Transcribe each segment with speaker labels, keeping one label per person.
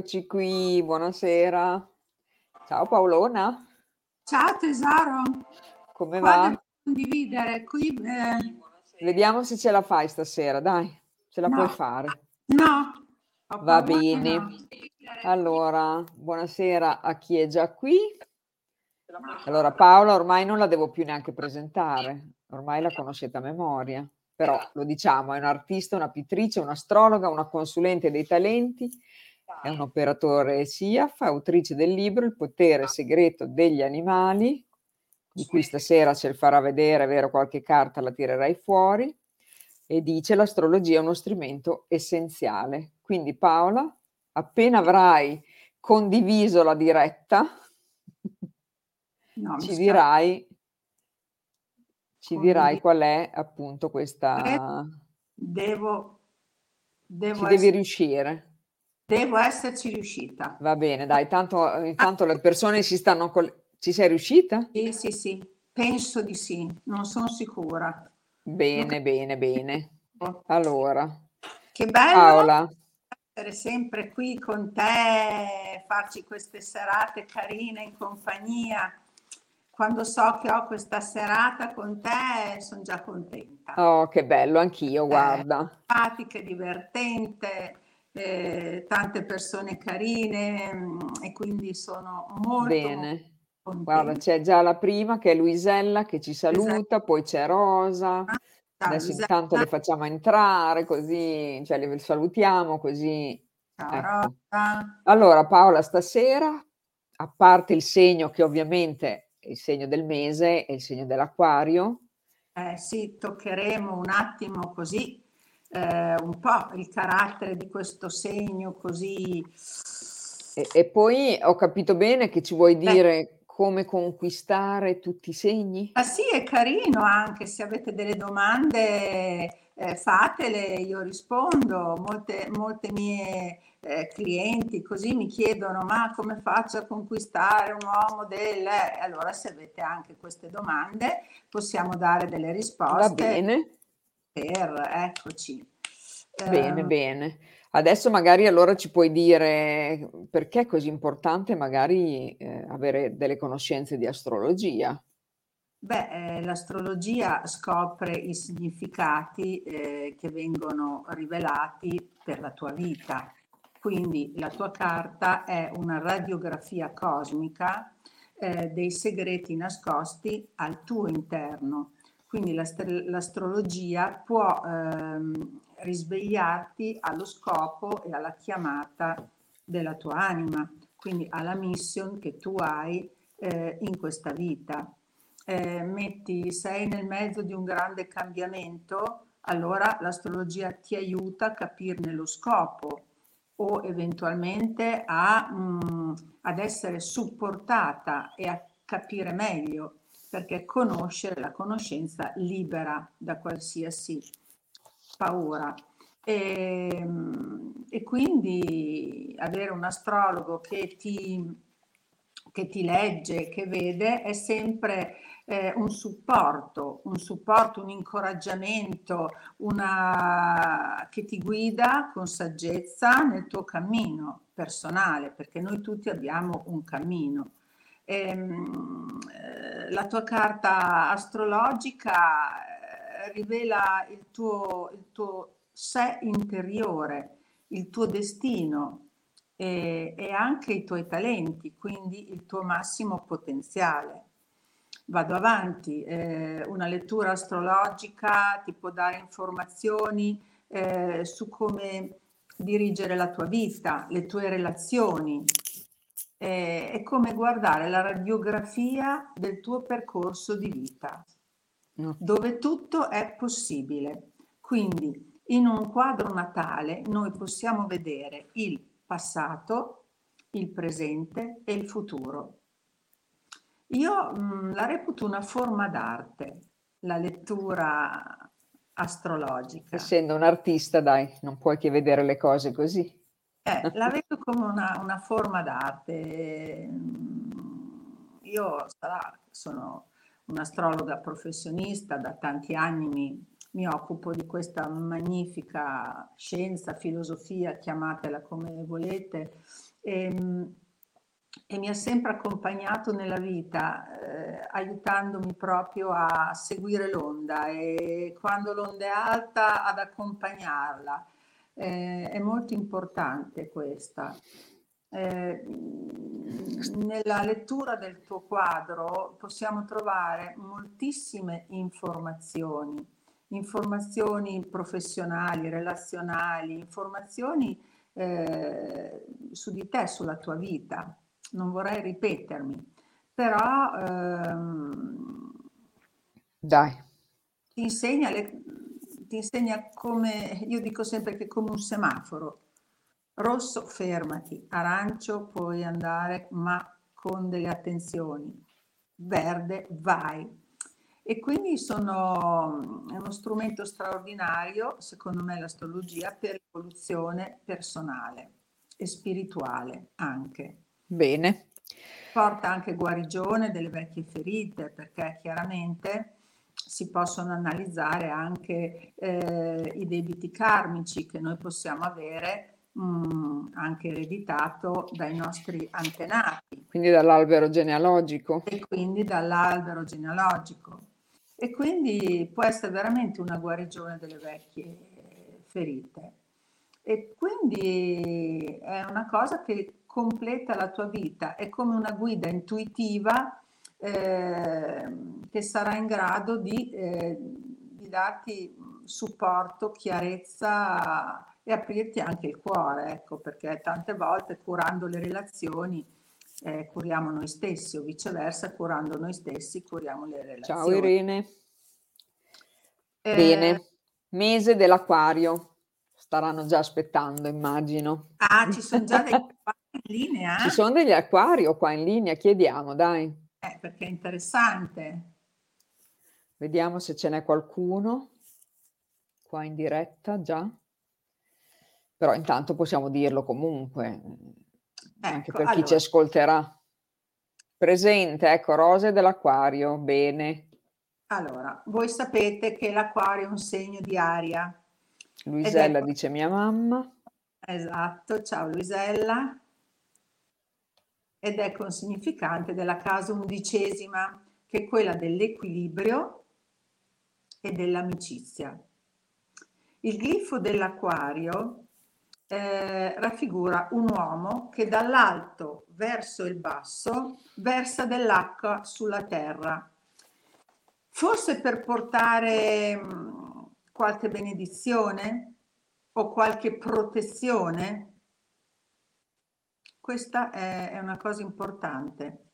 Speaker 1: Eccoci qui, buonasera. Ciao Paolona.
Speaker 2: Ciao tesoro.
Speaker 1: Come
Speaker 2: Qua
Speaker 1: va?
Speaker 2: condividere qui, eh,
Speaker 1: Vediamo se ce la fai stasera, dai, ce la puoi
Speaker 2: no,
Speaker 1: fare.
Speaker 2: no, ho
Speaker 1: Va bene.
Speaker 2: no.
Speaker 1: Allora, buonasera a chi è già qui. Allora, Paola ormai non la devo più neanche presentare, ormai la conoscete a memoria, però lo diciamo, è un'artista, una pittrice, un'astrologa, una consulente dei talenti, è un operatore SIAF, autrice del libro Il potere segreto degli animali, di cui stasera ce il farà vedere, vero, qualche carta la tirerai fuori, e dice l'astrologia è uno strumento essenziale. Quindi Paola, appena avrai condiviso la diretta,
Speaker 2: No,
Speaker 1: ci dirai, ci dirai qual è appunto questa...
Speaker 2: Devo, devo,
Speaker 1: Ci devi
Speaker 2: essere-
Speaker 1: riuscire.
Speaker 2: Devo esserci riuscita.
Speaker 1: Va bene, dai, tanto eh, intanto le persone si stanno... col- Ci sei riuscita?
Speaker 2: Sì, sì, sì, penso di sì, non sono sicura.
Speaker 1: Bene, bene, bene. Allora,
Speaker 2: Che bello
Speaker 1: Paola,
Speaker 2: essere sempre qui con te, farci queste serate carine in compagnia. Quando so che ho questa serata con te, sono già contenta.
Speaker 1: oh, che bello, anch'io, guarda.
Speaker 2: simpatica, divertente, eh, tante persone carine mm, e quindi sono molto
Speaker 1: Bene. Guarda,
Speaker 2: contenta.
Speaker 1: c'è già la prima che è Luisella che ci saluta, poi c'è Rosa.
Speaker 2: Ciao
Speaker 1: Adesso
Speaker 2: Luisella,
Speaker 1: intanto le facciamo entrare così, cioè le salutiamo così.
Speaker 2: ciao
Speaker 1: Ecco.
Speaker 2: Rosa.
Speaker 1: Allora Paola, stasera, a parte il segno che ovviamente è il segno del mese, è il segno dell'acquario,
Speaker 2: Eh, sì, toccheremo un attimo così eh, un po' il carattere di questo segno così.
Speaker 1: e, e poi ho capito bene che ci vuoi
Speaker 2: Beh,
Speaker 1: dire come conquistare tutti i segni?
Speaker 2: Ma sì, è carino anche se avete delle domande, eh, fatele, io rispondo. Molte, molte mie eh, clienti così mi chiedono: ma come faccio a conquistare un uomo del... eh?" Allora, se avete anche queste domande, possiamo dare delle
Speaker 1: Va
Speaker 2: risposte
Speaker 1: bene,
Speaker 2: per, eccoci.
Speaker 1: bene,
Speaker 2: Ehm,
Speaker 1: bene. Adesso magari allora ci puoi dire perché è così importante magari eh, avere delle conoscenze di astrologia.
Speaker 2: Beh, eh, l'astrologia scopre i significati eh, che vengono rivelati per la tua vita. Quindi la tua carta è una radiografia cosmica eh, dei segreti nascosti al tuo interno. Quindi l'ast- l'astrologia può ehm, risvegliarti allo scopo e alla chiamata della tua anima, quindi alla mission che tu hai eh, in questa vita. Eh, metti, sei nel mezzo di un grande cambiamento, allora l'astrologia ti aiuta a capirne lo scopo o eventualmente a, mm, ad essere supportata e a capire meglio, perché conoscere la conoscenza libera da qualsiasi paura. E, e quindi avere un astrologo che ti, che ti legge, che vede, è sempre eh, un supporto, un supporto, un incoraggiamento, una, che ti guida con saggezza nel tuo cammino personale, perché noi tutti abbiamo un cammino. Ehm, eh, la tua carta astrologica eh, rivela il tuo, il tuo sé interiore, il tuo destino e, e anche i tuoi talenti, quindi il tuo massimo potenziale. Vado avanti, eh, una lettura astrologica ti può dare informazioni eh, su come dirigere la tua vita, le tue relazioni. Eh, è come guardare la radiografia del tuo percorso di vita,
Speaker 1: No.
Speaker 2: dove tutto è possibile. Quindi in un quadro natale noi possiamo vedere il passato, il presente e il futuro. Io mh, la reputo una forma d'arte, la lettura astrologica.
Speaker 1: Essendo un artista, dai, non puoi che vedere le cose così.
Speaker 2: Eh, la vedo come una, una forma d'arte. Mm, Io sarà, sono un'astrologa professionista, da tanti anni mi mi occupo di questa magnifica scienza, filosofia, chiamatela come volete, e, ehm, e mi ha sempre accompagnato nella vita, eh, aiutandomi proprio a seguire l'onda e quando l'onda è alta ad accompagnarla. Eh, è molto importante questa. Eh, nella lettura del tuo quadro possiamo trovare moltissime informazioni, informazioni professionali, relazionali, informazioni eh, su di te, sulla tua vita. Non vorrei ripetermi, però ehm,
Speaker 1: dai.
Speaker 2: Ti insegna, le, ti insegna come, io dico sempre che come un semaforo, rosso fermati, arancio puoi andare ma con delle attenzioni, verde vai. E quindi sono, è uno strumento straordinario, secondo me, l'astrologia per l'evoluzione personale e spirituale anche.
Speaker 1: Bene.
Speaker 2: Porta anche guarigione delle vecchie ferite, perché chiaramente si possono analizzare anche eh, i debiti karmici che noi possiamo avere mh, mm, anche ereditato dai nostri antenati.
Speaker 1: Quindi dall'albero genealogico.
Speaker 2: E quindi dall'albero genealogico. E quindi può essere veramente una guarigione delle vecchie ferite. E quindi è una cosa che completa la tua vita, è come una guida intuitiva eh, che sarà in grado di, eh, di darti supporto, chiarezza e aprirti anche il cuore, ecco, perché tante volte curando le relazioni eh, curiamo noi stessi o viceversa, curando noi stessi curiamo le relazioni.
Speaker 1: Ciao Irene. Eh, Bene, mese dell'acquario, staranno già aspettando, immagino.
Speaker 2: Ah, ci sono già degli acquari in linea?
Speaker 1: Ci sono degli acquari o qua in linea, chiediamo, dai.
Speaker 2: Eh, perché è interessante.
Speaker 1: Vediamo se ce n'è qualcuno qua in diretta già. Però intanto possiamo dirlo comunque, anche ecco, per chi allora. ci ascolterà. Presente, ecco, rose dell'acquario, bene.
Speaker 2: Allora, voi sapete che l'acquario è un segno di aria.
Speaker 1: Luisella è... dice mia mamma.
Speaker 2: Esatto, ciao Luisella. Ed è con significante della casa undicesima, che è quella dell'equilibrio e dell'amicizia. Il glifo dell'acquario eh, raffigura un uomo che dall'alto verso il basso versa dell'acqua sulla terra, forse per portare mm, qualche benedizione o qualche protezione. Questa è, è una cosa importante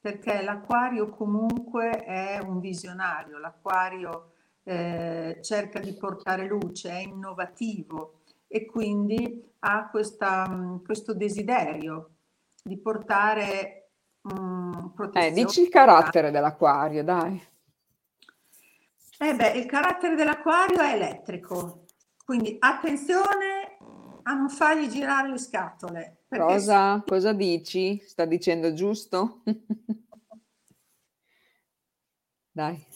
Speaker 2: perché l'acquario comunque è un visionario, l'acquario eh, cerca di portare luce, è innovativo, e quindi ha questa, mm, questo desiderio di portare
Speaker 1: um, protezione. Eh, dici il carattere dell'acquario, dai.
Speaker 2: Eh beh, il carattere dell'acquario è elettrico, quindi attenzione a non fargli girare le scatole.
Speaker 1: Cosa, se... cosa dici? Sta dicendo giusto? Dai.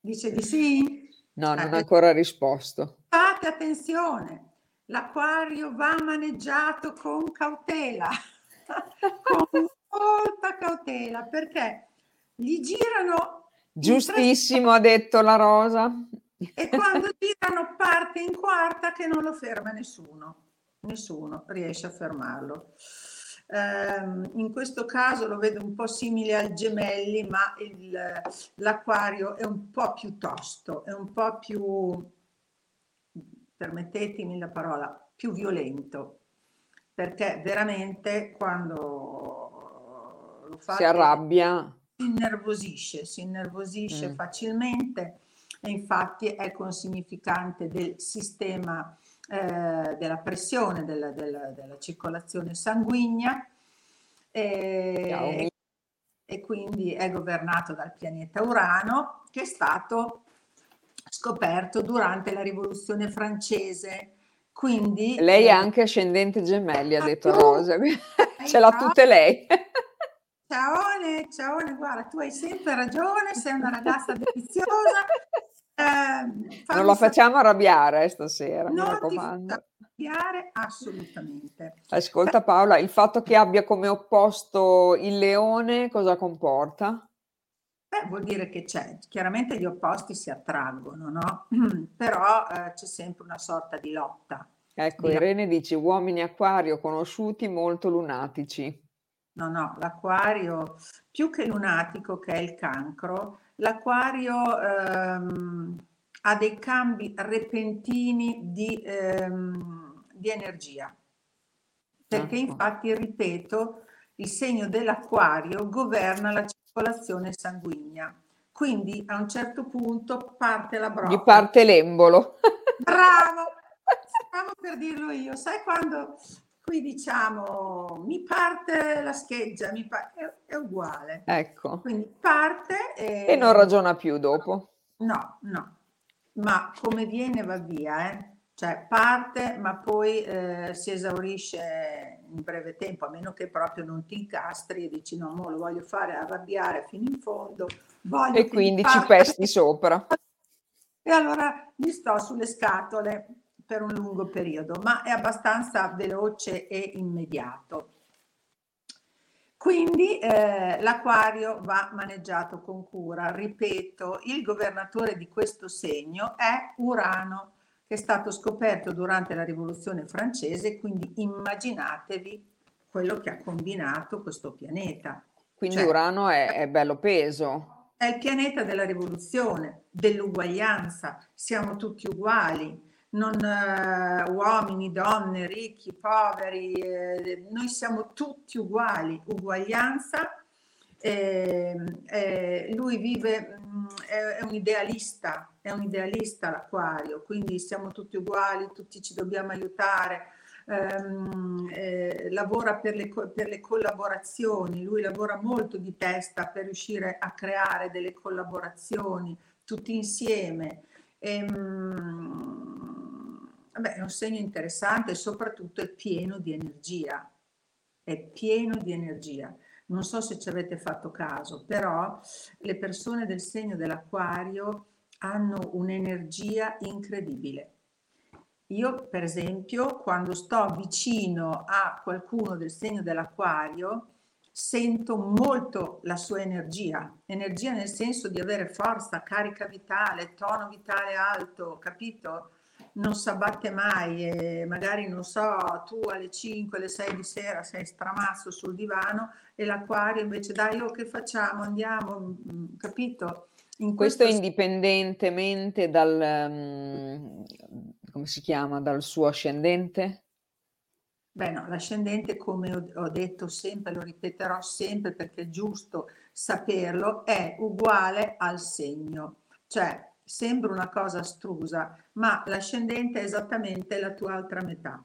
Speaker 2: Dice di sì?
Speaker 1: No, non ha eh, ancora risposto.
Speaker 2: Fate attenzione, l'acquario va maneggiato con cautela, con molta cautela, perché gli girano...
Speaker 1: Giustissimo, ha detto la Rosa.
Speaker 2: E quando girano parte in quarta che non lo ferma nessuno, nessuno riesce a fermarlo. Um, in questo caso lo vedo un po' simile al gemelli, ma il, l'acquario è un po' più tosto, è un po' più permettetemi la parola, più violento, perché veramente quando
Speaker 1: lo fa si arrabbia,
Speaker 2: si innervosisce, si innervosisce mm. facilmente e infatti è con significante del sistema eh, della pressione della, della, della circolazione sanguigna e, e quindi è governato dal pianeta Urano che è stato scoperto durante la rivoluzione francese. Quindi,
Speaker 1: lei è anche ascendente gemelli, ha detto Rosa, ce l'ha tutte lei.
Speaker 2: Ciao, ciao, guarda, tu hai sempre ragione, sei una ragazza deliziosa.
Speaker 1: Eh, non la facciamo arrabbiare stasera,
Speaker 2: non mi raccomando. arrabbiare assolutamente.
Speaker 1: Ascolta Paola, il fatto che abbia come opposto il leone cosa comporta?
Speaker 2: Beh, vuol dire che c'è, chiaramente gli opposti si attraggono, no? Però eh, c'è sempre una sorta di lotta.
Speaker 1: Ecco, di Irene dice uomini acquario conosciuti molto lunatici.
Speaker 2: No, no, l'acquario più che lunatico che è il cancro, l'acquario ehm, ha dei cambi repentini di, ehm, di energia. Perché ecco. infatti, ripeto, il segno dell'acquario governa la circolazione sanguigna. Quindi a un certo punto parte la brocca.
Speaker 1: Gli parte l'embolo.
Speaker 2: Bravo! Stavo per dirlo io. Sai quando qui diciamo mi parte la scheggia, mi pa- è, uguale.
Speaker 1: Ecco.
Speaker 2: Quindi parte
Speaker 1: e... e non ragiona più dopo.
Speaker 2: No, no, ma come viene va via, eh? cioè parte ma poi eh, si esaurisce in breve tempo, a meno che proprio non ti incastri e dici no, mo lo voglio fare arrabbiare fino in fondo.
Speaker 1: e quindi ci pesti sopra.
Speaker 2: E allora gli sto sulle scatole per un lungo periodo, ma è abbastanza veloce e immediato. Quindi eh, l'acquario va maneggiato con cura. Ripeto, il governatore di questo segno è Urano, che è stato scoperto durante la rivoluzione francese, quindi immaginatevi quello che ha combinato questo pianeta.
Speaker 1: Quindi cioè, Urano è, è bello peso.
Speaker 2: È il pianeta della rivoluzione, dell'uguaglianza, siamo tutti uguali non, uh, uomini, donne, ricchi, poveri, eh, noi siamo tutti uguali, uguaglianza. Eh, eh, lui vive, mh, mm, è, è, un idealista, è un idealista l'acquario, quindi siamo tutti uguali, tutti ci dobbiamo aiutare. Um, eh, lavora per le, per le, collaborazioni, lui lavora molto di testa per riuscire a creare delle collaborazioni tutti insieme. E, um, Vabbè, è un segno interessante e soprattutto è pieno di energia. È pieno di energia. Non so se ci avete fatto caso, però le persone del segno dell'acquario hanno un'energia incredibile. Io, per esempio, quando sto vicino a qualcuno del segno dell'acquario, sento molto la sua energia, energia nel senso di avere forza, carica vitale, tono vitale alto, capito? Non si abbatte mai e magari non so, tu alle 5, alle 6 di sera sei stramazzo sul divano e l'acquario invece dai, oh, che facciamo? Andiamo, mm, mm, capito?
Speaker 1: In questo, questo indipendentemente dal, um, come si chiama, dal suo ascendente?
Speaker 2: Beh no, l'ascendente come ho detto sempre, lo ripeterò sempre perché è giusto saperlo, è uguale al segno. Cioè sembra una cosa astrusa, ma l'ascendente è esattamente la tua altra metà.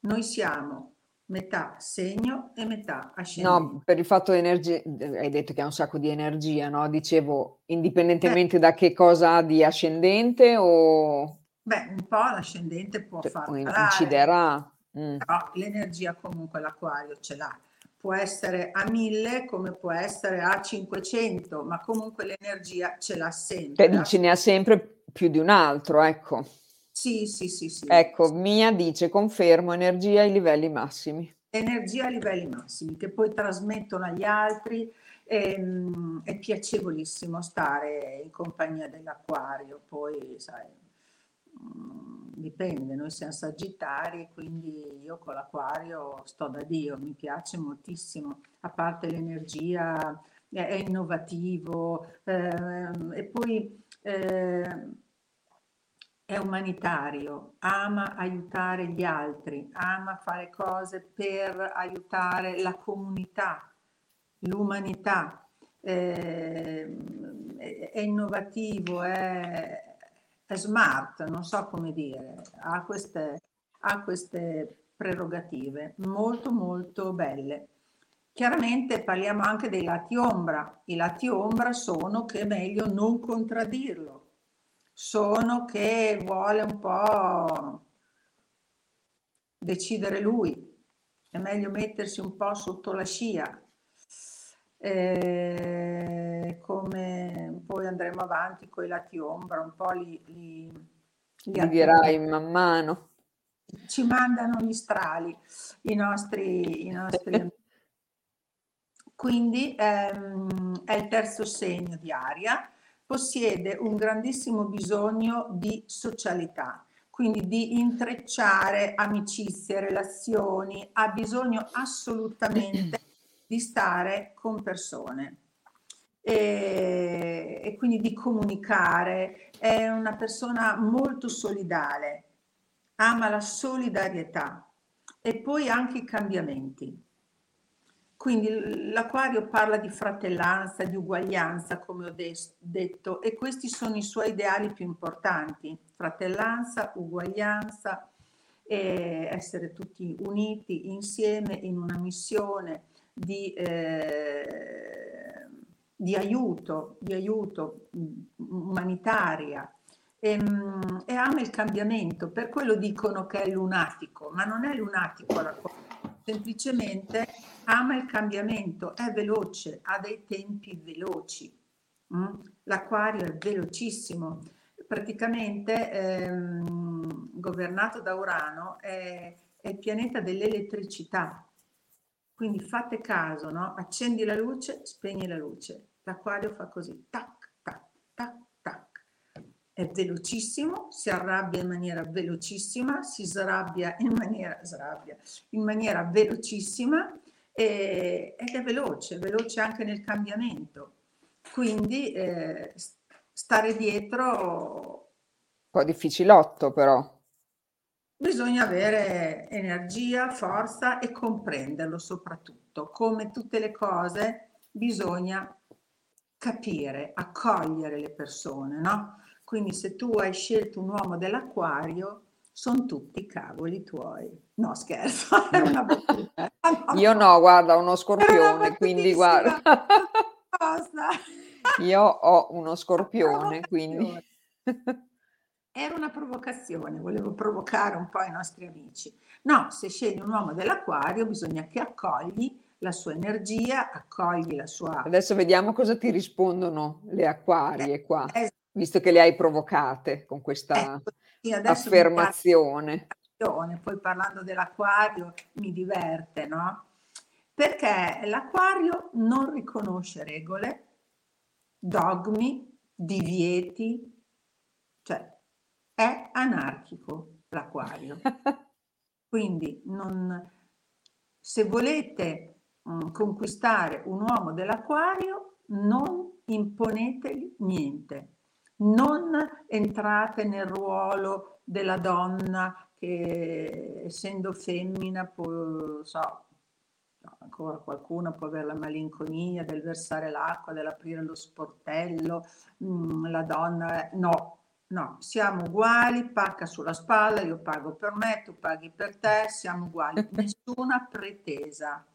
Speaker 2: Noi siamo metà segno e metà ascendente.
Speaker 1: No, per il fatto di energia, hai detto che ha un sacco di energia, no? Dicevo, indipendentemente eh. da che cosa ha di ascendente o...
Speaker 2: Beh, un po' l'ascendente può cioè, far
Speaker 1: inciderà.
Speaker 2: Mm. Però l'energia comunque l'acquario ce l'ha può essere a 1000 come può essere a 500, ma comunque l'energia ce l'ha sempre.
Speaker 1: Cioè, ce ne ha sempre più di un altro, ecco.
Speaker 2: Sì, sì, sì, sì.
Speaker 1: Ecco, Mia dice, confermo, energia ai livelli massimi.
Speaker 2: Energia ai livelli massimi, che poi trasmettono agli altri. E, ehm, è piacevolissimo stare in compagnia dell'acquario, poi sai, mm, dipende, noi siamo sagittari, quindi io con l'acquario sto da Dio, mi piace moltissimo, a parte l'energia, è, innovativo eh, e poi eh, è umanitario, ama aiutare gli altri, ama fare cose per aiutare la comunità, l'umanità, eh, è innovativo, è, è smart, non so come dire, ha queste, ha queste prerogative molto molto belle. Chiaramente parliamo anche dei lati ombra. I lati ombra sono che è meglio non contraddirlo, sono che vuole un po' decidere lui, è meglio mettersi un po' sotto la scia. Eh, come poi andremo avanti con i lati ombra, un po' li, li,
Speaker 1: li, li dirai man mano.
Speaker 2: Ci mandano gli strali i nostri, i nostri Quindi ehm, è il terzo segno di aria, possiede un grandissimo bisogno di socialità, quindi di intrecciare amicizie, relazioni, ha bisogno assolutamente di stare con persone e, e quindi di comunicare. È una persona molto solidale, ama la solidarietà e poi anche i cambiamenti. Quindi l'acquario parla di fratellanza, di uguaglianza, come ho de- detto, e questi sono i suoi ideali più importanti. Fratellanza, uguaglianza, essere tutti uniti insieme in una missione di, eh, di aiuto, di aiuto umanitaria. E, e ama il cambiamento, per quello dicono che è lunatico, ma non è lunatico l'acquario semplicemente ama il cambiamento, è veloce, ha dei tempi veloci. Mm? L'acquario è velocissimo, praticamente ehm, governato da Urano è, è, il pianeta dell'elettricità. Quindi fate caso, no? accendi la luce, spegni la luce. L'acquario fa così, tac, tac, tac, è velocissimo, si arrabbia in maniera velocissima, si srabbia in maniera, srabbia, in maniera velocissima e, ed è veloce, veloce anche nel cambiamento. Quindi eh, stare dietro...
Speaker 1: Un po' difficilotto però.
Speaker 2: Bisogna avere energia, forza e comprenderlo soprattutto. Come tutte le cose bisogna capire, accogliere le persone, no? Quindi se tu hai scelto un uomo dell'acquario, sono tutti cavoli tuoi. No, scherzo, è una battuta.
Speaker 1: Io no, guarda, uno scorpione, quindi guarda.
Speaker 2: Cosa?
Speaker 1: Io ho uno scorpione, quindi...
Speaker 2: Era una provocazione, volevo provocare un po' i nostri amici. No, se scegli un uomo dell'acquario bisogna che accogli la sua energia, accogli la sua...
Speaker 1: Adesso vediamo cosa ti rispondono le acquarie qua. Eh, visto che le hai provocate con questa sì, affermazione.
Speaker 2: Poi parlando dell'acquario mi diverte, no? Perché l'acquario non riconosce regole, dogmi, divieti, è anarchico l'acquario. Quindi non, se volete mh, mm, conquistare un uomo dell'acquario, non imponetegli niente non entrate nel ruolo della donna che essendo femmina può, so, ancora qualcuno può avere la malinconia del versare l'acqua, dell'aprire lo sportello, mm, la donna, no, no, siamo uguali, pacca sulla spalla, io pago per me, tu paghi per te, siamo uguali, nessuna pretesa.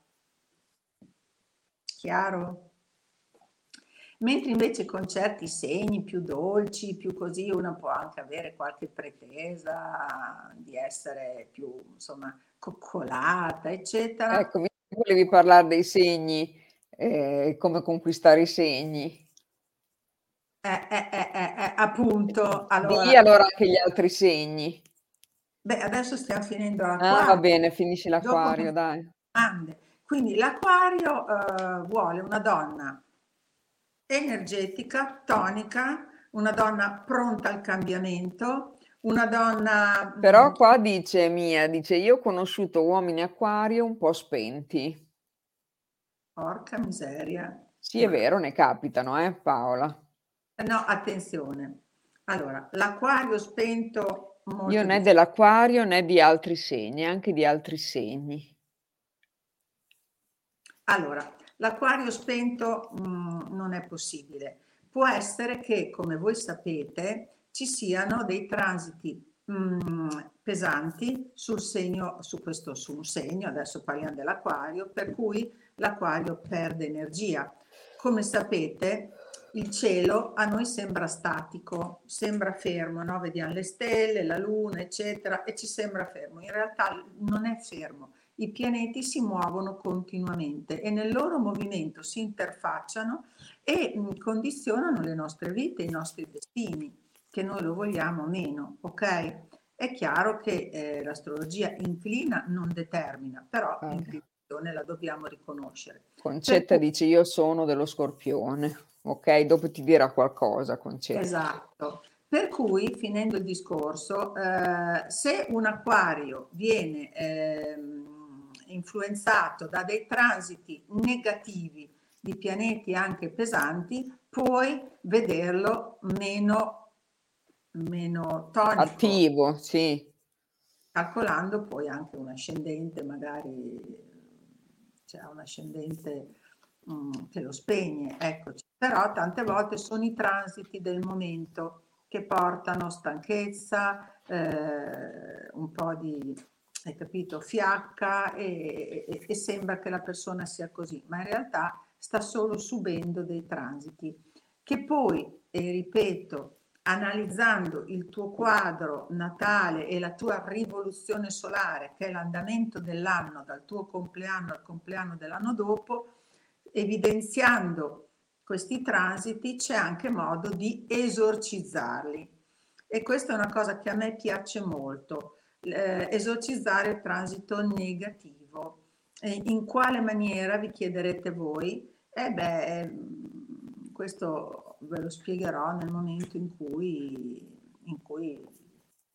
Speaker 2: Chiaro? mentre invece con certi segni più dolci, più così, uno può anche avere qualche pretesa di essere più, insomma, coccolata, eccetera.
Speaker 1: Ecco, volevi parlare dei segni, eh, come conquistare i segni.
Speaker 2: Eh, eh, eh, eh, eh appunto.
Speaker 1: Allora, Dì allora anche gli altri segni.
Speaker 2: Beh, adesso stiamo finendo
Speaker 1: l'acquario. Ah, va bene, finisci l'acquario, Dopo, dai.
Speaker 2: Ande. Quindi l'acquario eh, vuole una donna energetica, tonica, una donna pronta al cambiamento, una donna...
Speaker 1: Però mm, qua dice Mia, dice io ho conosciuto uomini acquario un po' spenti.
Speaker 2: Porca miseria.
Speaker 1: Sì, è vero, ne capitano, eh Paola?
Speaker 2: No, attenzione. Allora, l'acquario spento...
Speaker 1: Io né dell'acquario né di altri segni, anche di altri segni.
Speaker 2: Allora, L'acquario spento mh, mm, non è possibile. Può essere che, come voi sapete, ci siano dei transiti mh, mm, pesanti sul segno, su questo su un segno, adesso parliamo dell'acquario, per cui l'acquario perde energia. Come sapete, il cielo a noi sembra statico, sembra fermo, no? vediamo le stelle, la luna, eccetera, e ci sembra fermo. In realtà non è fermo. I pianeti si muovono continuamente e nel loro movimento si interfacciano e mm, condizionano le nostre vite, i nostri destini, che noi lo vogliamo o meno, ok? È chiaro che eh, l'astrologia inclina non determina, però okay. l'inclinazione la dobbiamo riconoscere.
Speaker 1: Concetta per... dice io sono dello scorpione, ok? Dopo ti dirà qualcosa, Concetta.
Speaker 2: Esatto. Per cui, finendo il discorso, eh, se un acquario viene eh, influenzato da dei transiti negativi di pianeti anche pesanti, puoi vederlo meno, meno tonico.
Speaker 1: Attivo, sì.
Speaker 2: Calcolando poi anche un ascendente, magari c'è cioè un ascendente mm, che lo spegne, eccoci. Però tante volte sono i transiti del momento che portano stanchezza, eh, un po' di, hai capito, fiacca e, e, e sembra che la persona sia così, ma in realtà sta solo subendo dei transiti che poi, e ripeto, analizzando il tuo quadro natale e la tua rivoluzione solare, che è l'andamento dell'anno dal tuo compleanno al compleanno dell'anno dopo, evidenziando questi transiti c'è anche modo di esorcizzarli. E questa è una cosa che a me piace molto, eh, esorcizzare il transito negativo. Eh, in quale maniera vi chiederete voi? Eh beh, questo ve lo spiegherò nel momento in cui, in cui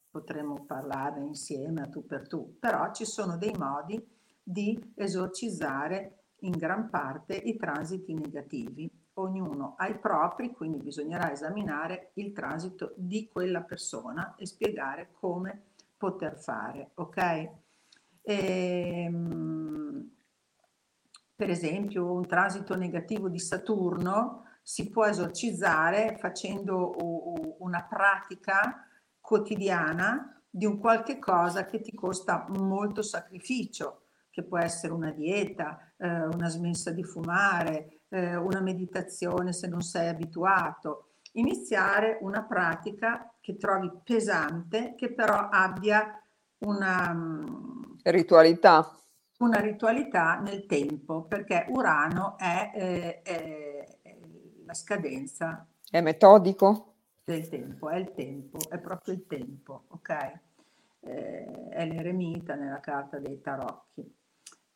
Speaker 2: potremo parlare insieme a tu per tu, però ci sono dei modi di esorcizzare in gran parte i transiti negativi. Ognuno ha i propri, quindi bisognerà esaminare il transito di quella persona e spiegare come poter fare, ok? Ehm, per esempio un transito negativo di Saturno si può esorcizzare facendo una pratica quotidiana di un qualche cosa che ti costa molto sacrificio, che può essere una dieta, eh, una smessa di fumare, eh, una meditazione se non sei abituato. Iniziare una pratica che trovi pesante, che però abbia una
Speaker 1: mm, ritualità
Speaker 2: una ritualità nel tempo, perché Urano è, eh, è, è la scadenza.
Speaker 1: È metodico?
Speaker 2: Del tempo, è il tempo, è proprio il tempo, ok? Eh, è l'eremita nella carta dei tarocchi.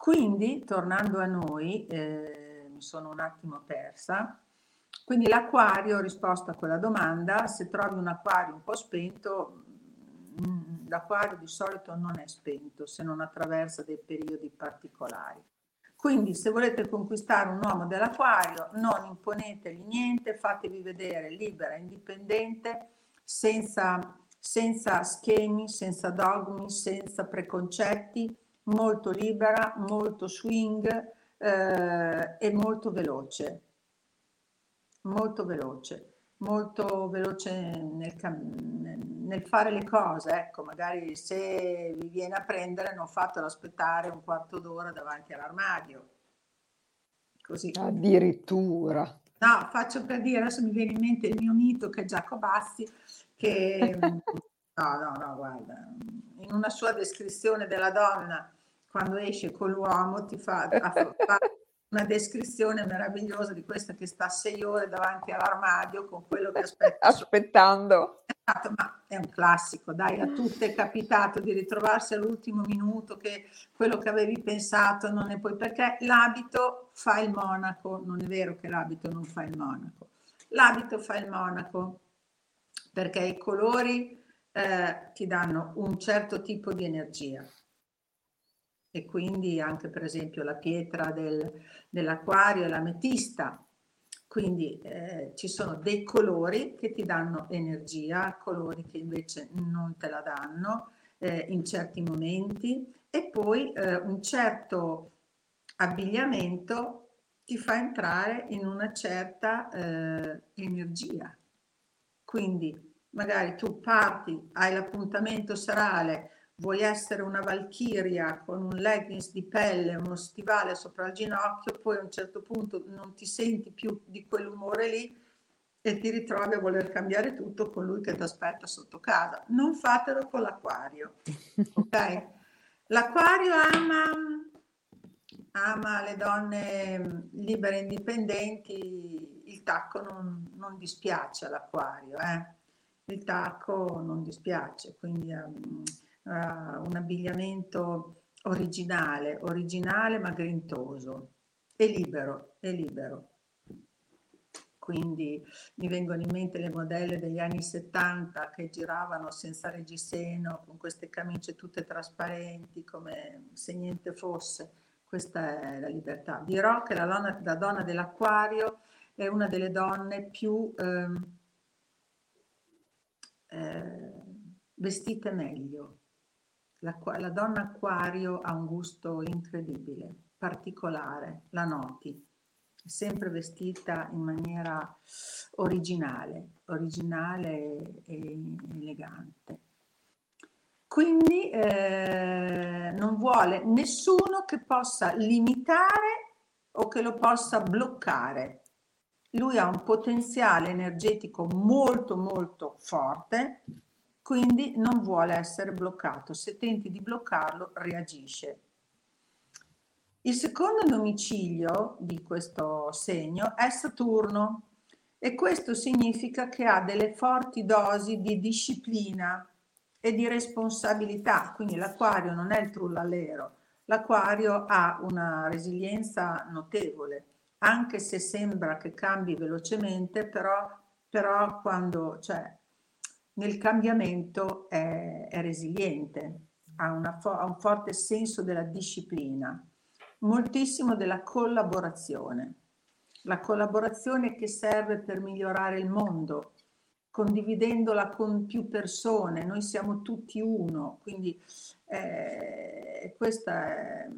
Speaker 2: Quindi, tornando a noi, eh, mi sono un attimo persa. Quindi l'acquario, risposta a quella domanda, se trovi un acquario un po' spento, Mm, l'acquario di solito non è spento se non attraversa dei periodi particolari. Quindi se volete conquistare un uomo dell'acquario, non imponetegli niente, fatevi vedere libera, indipendente, senza, senza schemi, senza dogmi, senza preconcetti, molto libera, molto swing eh, e molto veloce. Molto veloce molto veloce nel, nel, fare le cose, ecco, magari se vi viene a prendere non fatelo aspettare un quarto d'ora davanti all'armadio.
Speaker 1: Così. Addirittura.
Speaker 2: No, faccio per dire, adesso mi viene in mente il mio mito che è Giacobassi, che no, no, no, guarda, in una sua descrizione della donna quando esce con l'uomo ti fa, fa una descrizione meravigliosa di questa che sta sei ore davanti all'armadio con quello che aspetta.
Speaker 1: Aspettando.
Speaker 2: Esatto, ma è un classico, dai, a tutte è capitato di ritrovarsi all'ultimo minuto che quello che avevi pensato non è poi perché l'abito fa il monaco, non è vero che l'abito non fa il monaco, l'abito fa il monaco perché i colori eh, ti danno un certo tipo di energia e quindi anche per esempio la pietra del, dell'acquario l'ametista. Quindi eh, ci sono dei colori che ti danno energia, colori che invece non te la danno eh, in certi momenti e poi eh, un certo abbigliamento ti fa entrare in una certa eh, energia. Quindi magari tu parti, hai l'appuntamento serale, vuoi essere una valchiria con un leggings di pelle, uno stivale sopra il ginocchio, poi a un certo punto non ti senti più di quell'umore lì e ti ritrovi a voler cambiare tutto con lui che ti aspetta sotto casa. Non fatelo con l'acquario, ok? L'acquario ama, ama le donne libere e indipendenti, il tacco non, non dispiace all'acquario, eh? il tacco non dispiace, quindi um, uh, un abbigliamento originale, originale ma grintoso, è libero, è libero quindi mi vengono in mente le modelle degli anni 70 che giravano senza reggiseno, con queste camicie tutte trasparenti, come se niente fosse. Questa è la libertà. Dirò che la donna, la donna dell'acquario è una delle donne più eh, eh, vestite meglio. La, la donna acquario ha un gusto incredibile, particolare, la noti sempre vestita in maniera originale, originale e elegante. Quindi eh, non vuole nessuno che possa limitare o che lo possa bloccare. Lui ha un potenziale energetico molto molto forte, quindi non vuole essere bloccato. Se tenti di bloccarlo, reagisce. Il secondo domicilio di questo segno è Saturno e questo significa che ha delle forti dosi di disciplina e di responsabilità, quindi l'acquario non è il trullallero, l'acquario ha una resilienza notevole, anche se sembra che cambi velocemente, però, però quando, cioè, nel cambiamento è, è resiliente, ha, una, ha un forte senso della disciplina moltissimo della collaborazione. La collaborazione che serve per migliorare il mondo, condividendola con più persone, noi siamo tutti uno, quindi eh, questa è,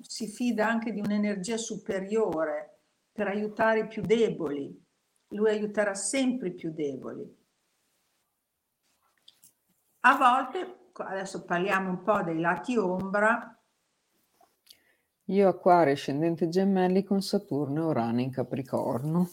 Speaker 2: si fida anche di un'energia superiore per aiutare i più deboli. Lui aiuterà sempre i più deboli. A volte, adesso parliamo un po' dei lati ombra,
Speaker 1: io Acquario ascendente gemelli con Saturno e Urano in Capricorno.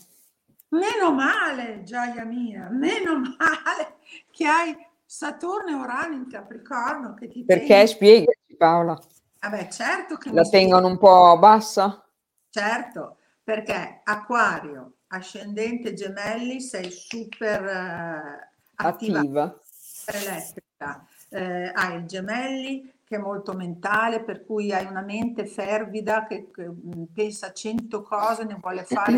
Speaker 2: Meno male, gioia mia, meno male che hai Saturno e Urano in Capricorno. Che ti
Speaker 1: Perché? Tengono... Spiegaci Paola.
Speaker 2: Vabbè, certo che
Speaker 1: La tengono un po' bassa?
Speaker 2: Certo, perché Acquario, ascendente gemelli, sei super uh, attiva, attiva. elettrica. Eh, hai il gemelli che è molto mentale, per cui hai una mente fervida che, che mm, pensa a cento cose, ne vuole fare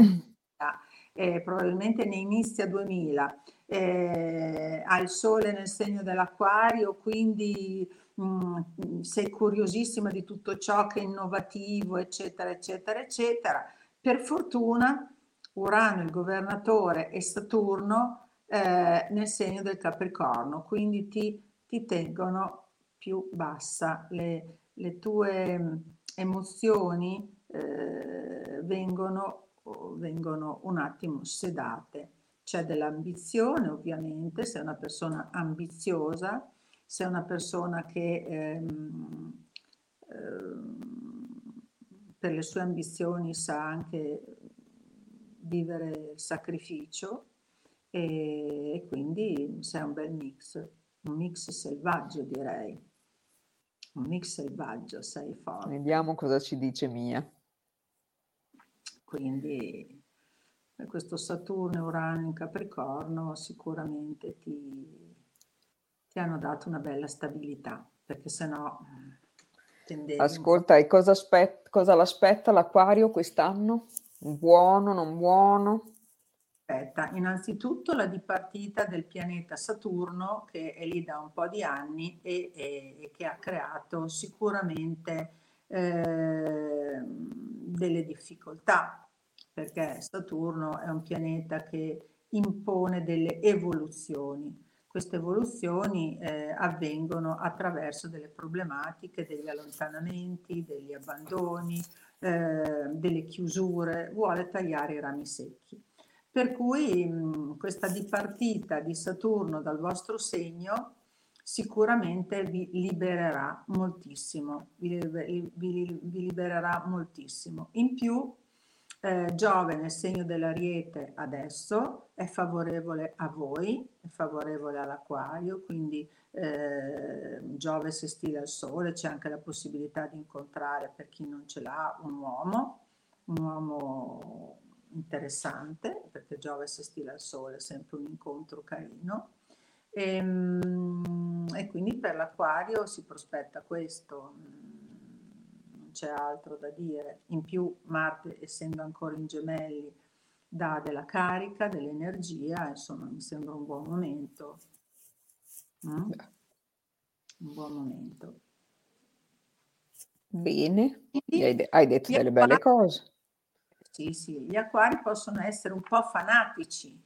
Speaker 2: eh, probabilmente ne inizia 2000. Eh, ha il sole nel segno dell'acquario, quindi mh, mm, sei curiosissima di tutto ciò che è innovativo, eccetera, eccetera, eccetera. Per fortuna Urano, il governatore, e Saturno eh, nel segno del Capricorno, quindi ti, ti tengono più bassa, le, le tue mm, emozioni eh, vengono, vengono un attimo sedate. C'è dell'ambizione ovviamente, sei una persona ambiziosa, sei una persona che ehm, ehm, per le sue ambizioni sa anche vivere il sacrificio e, e quindi sei un bel mix, un mix selvaggio direi un mix selvaggio, sei forte.
Speaker 1: Vediamo cosa ci dice Mia.
Speaker 2: Quindi questo Saturno e Urano in Capricorno sicuramente ti, ti hanno dato una bella stabilità, perché se no...
Speaker 1: Ascolta, e cosa, aspet- cosa l'aspetta l'Aquario quest'anno? Buono, non buono?
Speaker 2: Aspetta, innanzitutto la dipartita del pianeta Saturno che è lì da un po' di anni e, e, e che ha creato sicuramente eh, delle difficoltà, perché Saturno è un pianeta che impone delle evoluzioni. Queste evoluzioni eh, avvengono attraverso delle problematiche, degli allontanamenti, degli abbandoni, eh, delle chiusure, vuole tagliare i rami secchi. Per cui mh, questa dipartita di Saturno dal vostro segno sicuramente vi libererà moltissimo, vi, vi, vi libererà moltissimo. In più, eh, Giove nel segno dell'Ariete adesso è favorevole a voi, è favorevole all'Aquario, quindi eh, Giove sestile al Sole, c'è anche la possibilità di incontrare per chi non ce l'ha un uomo, un uomo interessante, perché Giove sestile al Sole è sempre un incontro carino. E, ehm, e quindi per l'Aquario si prospetta questo c'è altro da dire. In più Marte, essendo ancora in gemelli, dà della carica, dell'energia, insomma mi sembra un buon momento. Mm? Un buon momento.
Speaker 1: Bene, hai, hai detto delle belle cose.
Speaker 2: Sì, sì, gli acquari possono essere un po' fanatici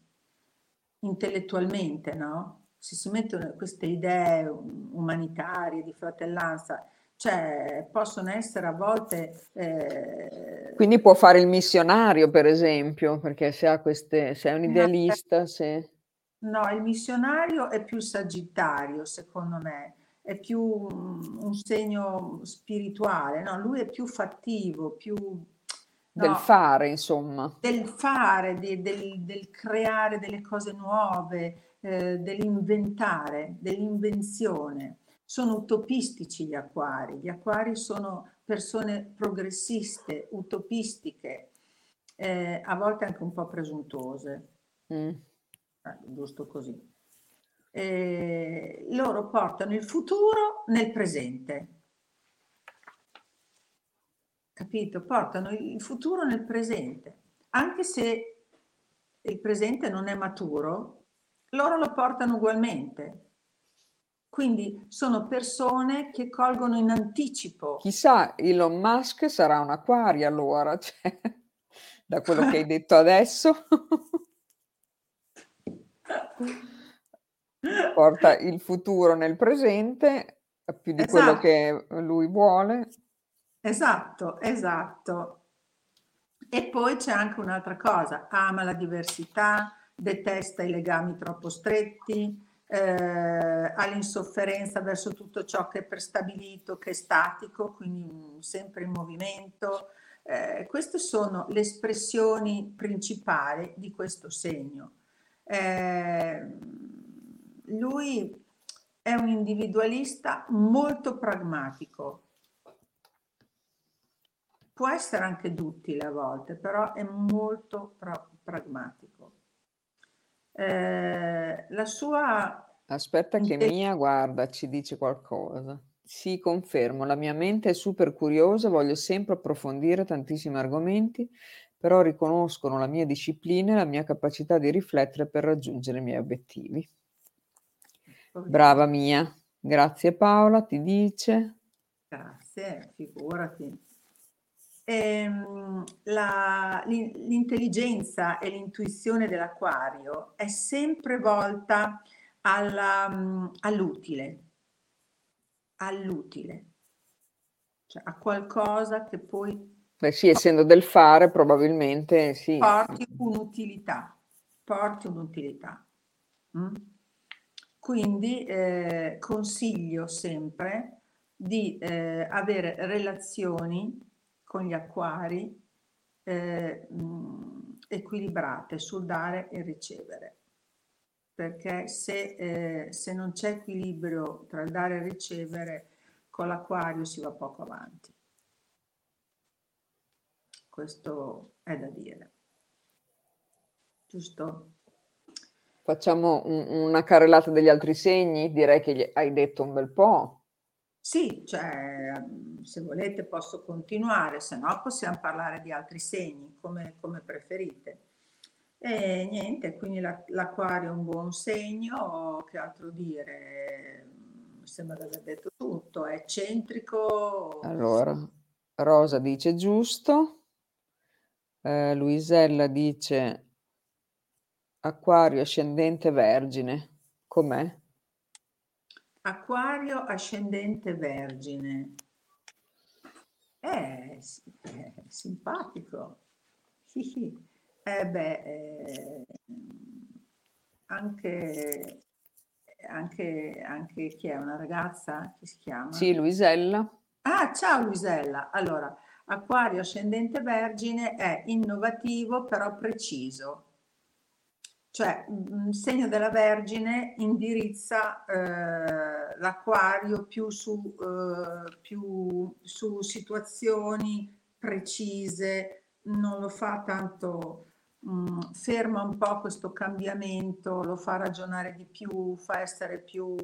Speaker 2: intellettualmente, no? Se si mettono queste idee umanitarie di fratellanza, cioè possono essere a volte...
Speaker 1: Eh... Quindi può fare il missionario, per esempio, perché se, ha queste, se è un idealista, se...
Speaker 2: No, il missionario è più sagittario, secondo me, è più un segno spirituale, no? Lui è più fattivo, più...
Speaker 1: No, del fare, insomma.
Speaker 2: Del fare, di, del, del, creare delle cose nuove, eh, dell'inventare, dell'invenzione sono utopistici gli acquari, gli acquari sono persone progressiste, utopistiche, eh, a volte anche un po' presuntuose, mm. eh, giusto così. Eh, loro portano il futuro nel presente, capito? Portano il futuro nel presente, anche se il presente non è maturo, loro lo portano ugualmente quindi sono persone che colgono in anticipo.
Speaker 1: Chissà, Elon Musk sarà un acquario allora, cioè, da quello che hai detto adesso. Porta il futuro nel presente più di esatto. quello che lui vuole.
Speaker 2: Esatto, esatto. E poi c'è anche un'altra cosa, ama la diversità, detesta i legami troppo stretti, eh, all'insofferenza verso tutto ciò che è prestabilito, che è statico, quindi sempre in movimento. Eh, queste sono le espressioni principali di questo segno. Eh, lui è un individualista molto pragmatico. Può essere anche duttile a volte, però è molto pra- pragmatico. Eh, la sua...
Speaker 1: Aspetta che Mia, guarda, ci dice qualcosa. Sì, confermo, la mia mente è super curiosa, voglio sempre approfondire tantissimi argomenti, però riconoscono la mia disciplina e la mia capacità di riflettere per raggiungere i miei obiettivi. Brava Mia, grazie Paola, ti dice.
Speaker 2: Grazie, figurati ehm, la, l'intelligenza e l'intuizione dell'acquario è sempre volta alla, all'utile, all'utile, cioè a qualcosa che poi...
Speaker 1: Beh sì, essendo del fare probabilmente sì.
Speaker 2: Porti un'utilità, porti un'utilità. Mm? Quindi eh, consiglio sempre di eh, avere relazioni con gli acquari eh, equilibrate sul dare e ricevere. Perché se, eh, se non c'è equilibrio tra il dare e ricevere, con l'acquario si va poco avanti. Questo è da dire. Giusto?
Speaker 1: Facciamo un, una carrellata degli altri segni, direi che hai detto un bel po'.
Speaker 2: Sì, cioè, se volete posso continuare, se no possiamo parlare di altri segni, come, come preferite. E niente, quindi la, l'acquario è un buon segno, che altro dire? Mi sembra di aver detto tutto, è eccentrico.
Speaker 1: Allora, Rosa dice giusto, eh, Luisella dice acquario ascendente vergine, com'è?
Speaker 2: Acquario ascendente vergine. Eh, è simpatico. Eh beh, eh, anche, anche, anche chi è una ragazza? Chi si chiama?
Speaker 1: Sì, Luisella.
Speaker 2: Ah, ciao Luisella. Allora, Acquario ascendente Vergine è innovativo però preciso, cioè il segno della Vergine indirizza eh, l'acquario più su, eh, più su situazioni precise, non lo fa tanto, mh, mm, ferma un po' questo cambiamento, lo fa ragionare di più, fa essere più,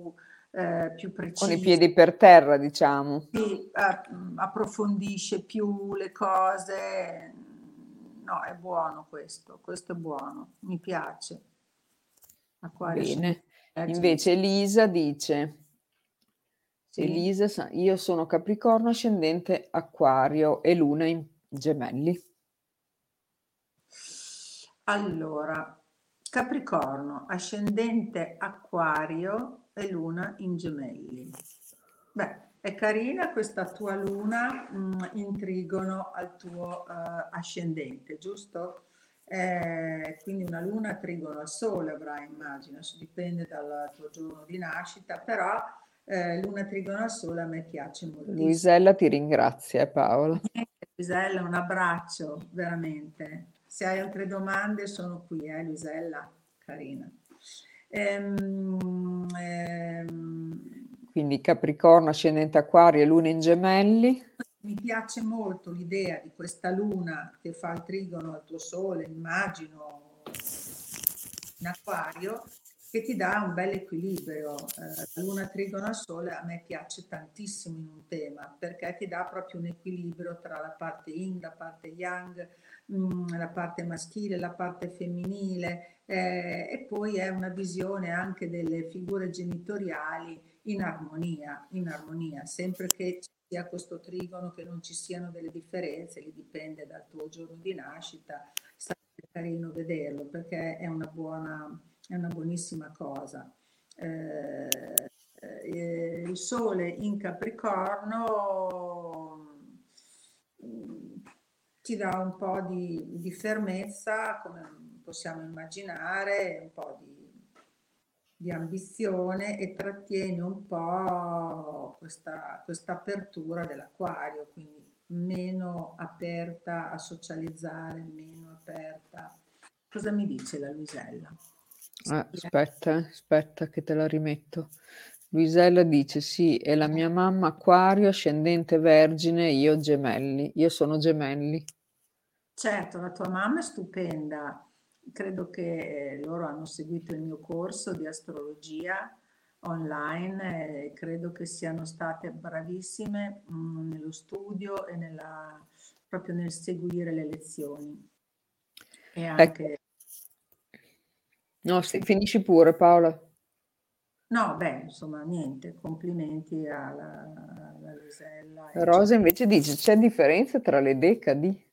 Speaker 2: eh, più preciso.
Speaker 1: Con i piedi per terra, diciamo.
Speaker 2: Sì, eh, approfondisce più le cose. No, è buono questo, questo è buono, mi piace.
Speaker 1: Acquario Bene. Invece Elisa dice, sì. Elisa, io sono Capricorno ascendente Acquario e Luna in Gemelli.
Speaker 2: Allora, Capricorno ascendente Acquario e Luna in Gemelli. Beh, è carina questa tua luna mh, mm, in trigono al tuo uh, ascendente, giusto? Eh, quindi una luna trigono al sole avrai, immagino, dipende dal tuo giorno di nascita, però eh, luna trigono al sole a me piace molto.
Speaker 1: Luisella ti ringrazia eh, Paola.
Speaker 2: Luisella, un abbraccio, veramente. Se hai altre domande sono qui, eh, Luisella, carina. Ehm,
Speaker 1: ehm, quindi Capricorno, ascendente Acquario e Luna in Gemelli.
Speaker 2: Mi piace molto l'idea di questa Luna che fa il trigono al tuo Sole, immagino, in Acquario, che ti dà un bel equilibrio. Eh, la Luna trigono al Sole a me piace tantissimo in un tema, perché ti dà proprio un equilibrio tra la parte yin, la parte yang, mm, la parte maschile, la parte femminile, eh, e poi è una visione anche delle figure genitoriali in armonia, in armonia, sempre che ci sia questo trigono, che non ci siano delle differenze, lì dipende dal tuo giorno di nascita, sarebbe carino vederlo perché è una buona, è una buonissima cosa. Eh, eh, il sole in Capricorno mm, ti dà un po' di, di fermezza, come possiamo immaginare, un po' di di ambizione e trattiene un po' questa, questa apertura dell'acquario, quindi meno aperta a socializzare, meno aperta. Cosa mi dice la Luisella?
Speaker 1: Ah, aspetta, aspetta che te la rimetto. Luisella dice sì, è la mia mamma acquario, ascendente vergine, io gemelli. Io sono gemelli.
Speaker 2: Certo, la tua mamma è stupenda credo che loro hanno seguito il mio corso di astrologia online e credo che siano state bravissime mh, mm, nello studio e nella, proprio nel seguire le lezioni. E ecco. anche...
Speaker 1: No, sì, finisci pure Paola.
Speaker 2: No, beh, insomma, niente, complimenti alla, alla Rosella.
Speaker 1: Rosa invece dice, c'è differenza tra le decadi?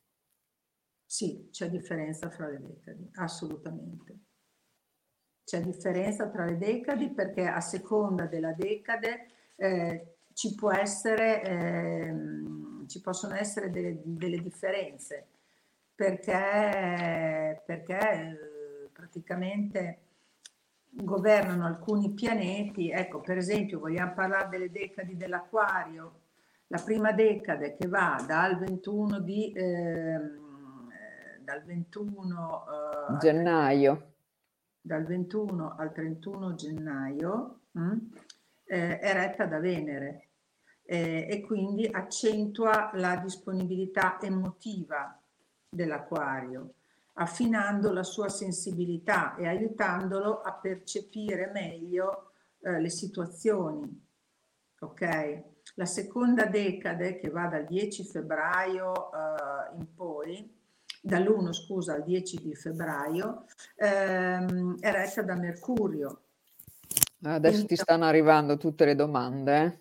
Speaker 2: Sì, c'è differenza fra le decadi, assolutamente. C'è differenza tra le decadi perché a seconda della decade eh, ci, essere, eh, ci possono essere delle, delle differenze perché, perché eh, praticamente governano alcuni pianeti. Ecco, per esempio, vogliamo parlare delle decadi dell'Aquario. La prima decade che va dal 21 di... Eh, dal 21
Speaker 1: uh, gennaio.
Speaker 2: Dal 21 al 31 gennaio mh, mm, eh, è retta da Venere eh, e quindi accentua la disponibilità emotiva dell'acquario, affinando la sua sensibilità e aiutandolo a percepire meglio eh, le situazioni. Ok? La seconda decade, che va dal 10 febbraio eh, in poi, dall'1 scusa al 10 di febbraio, ehm, è retta da Mercurio.
Speaker 1: Adesso quindi, ti stanno arrivando tutte le domande.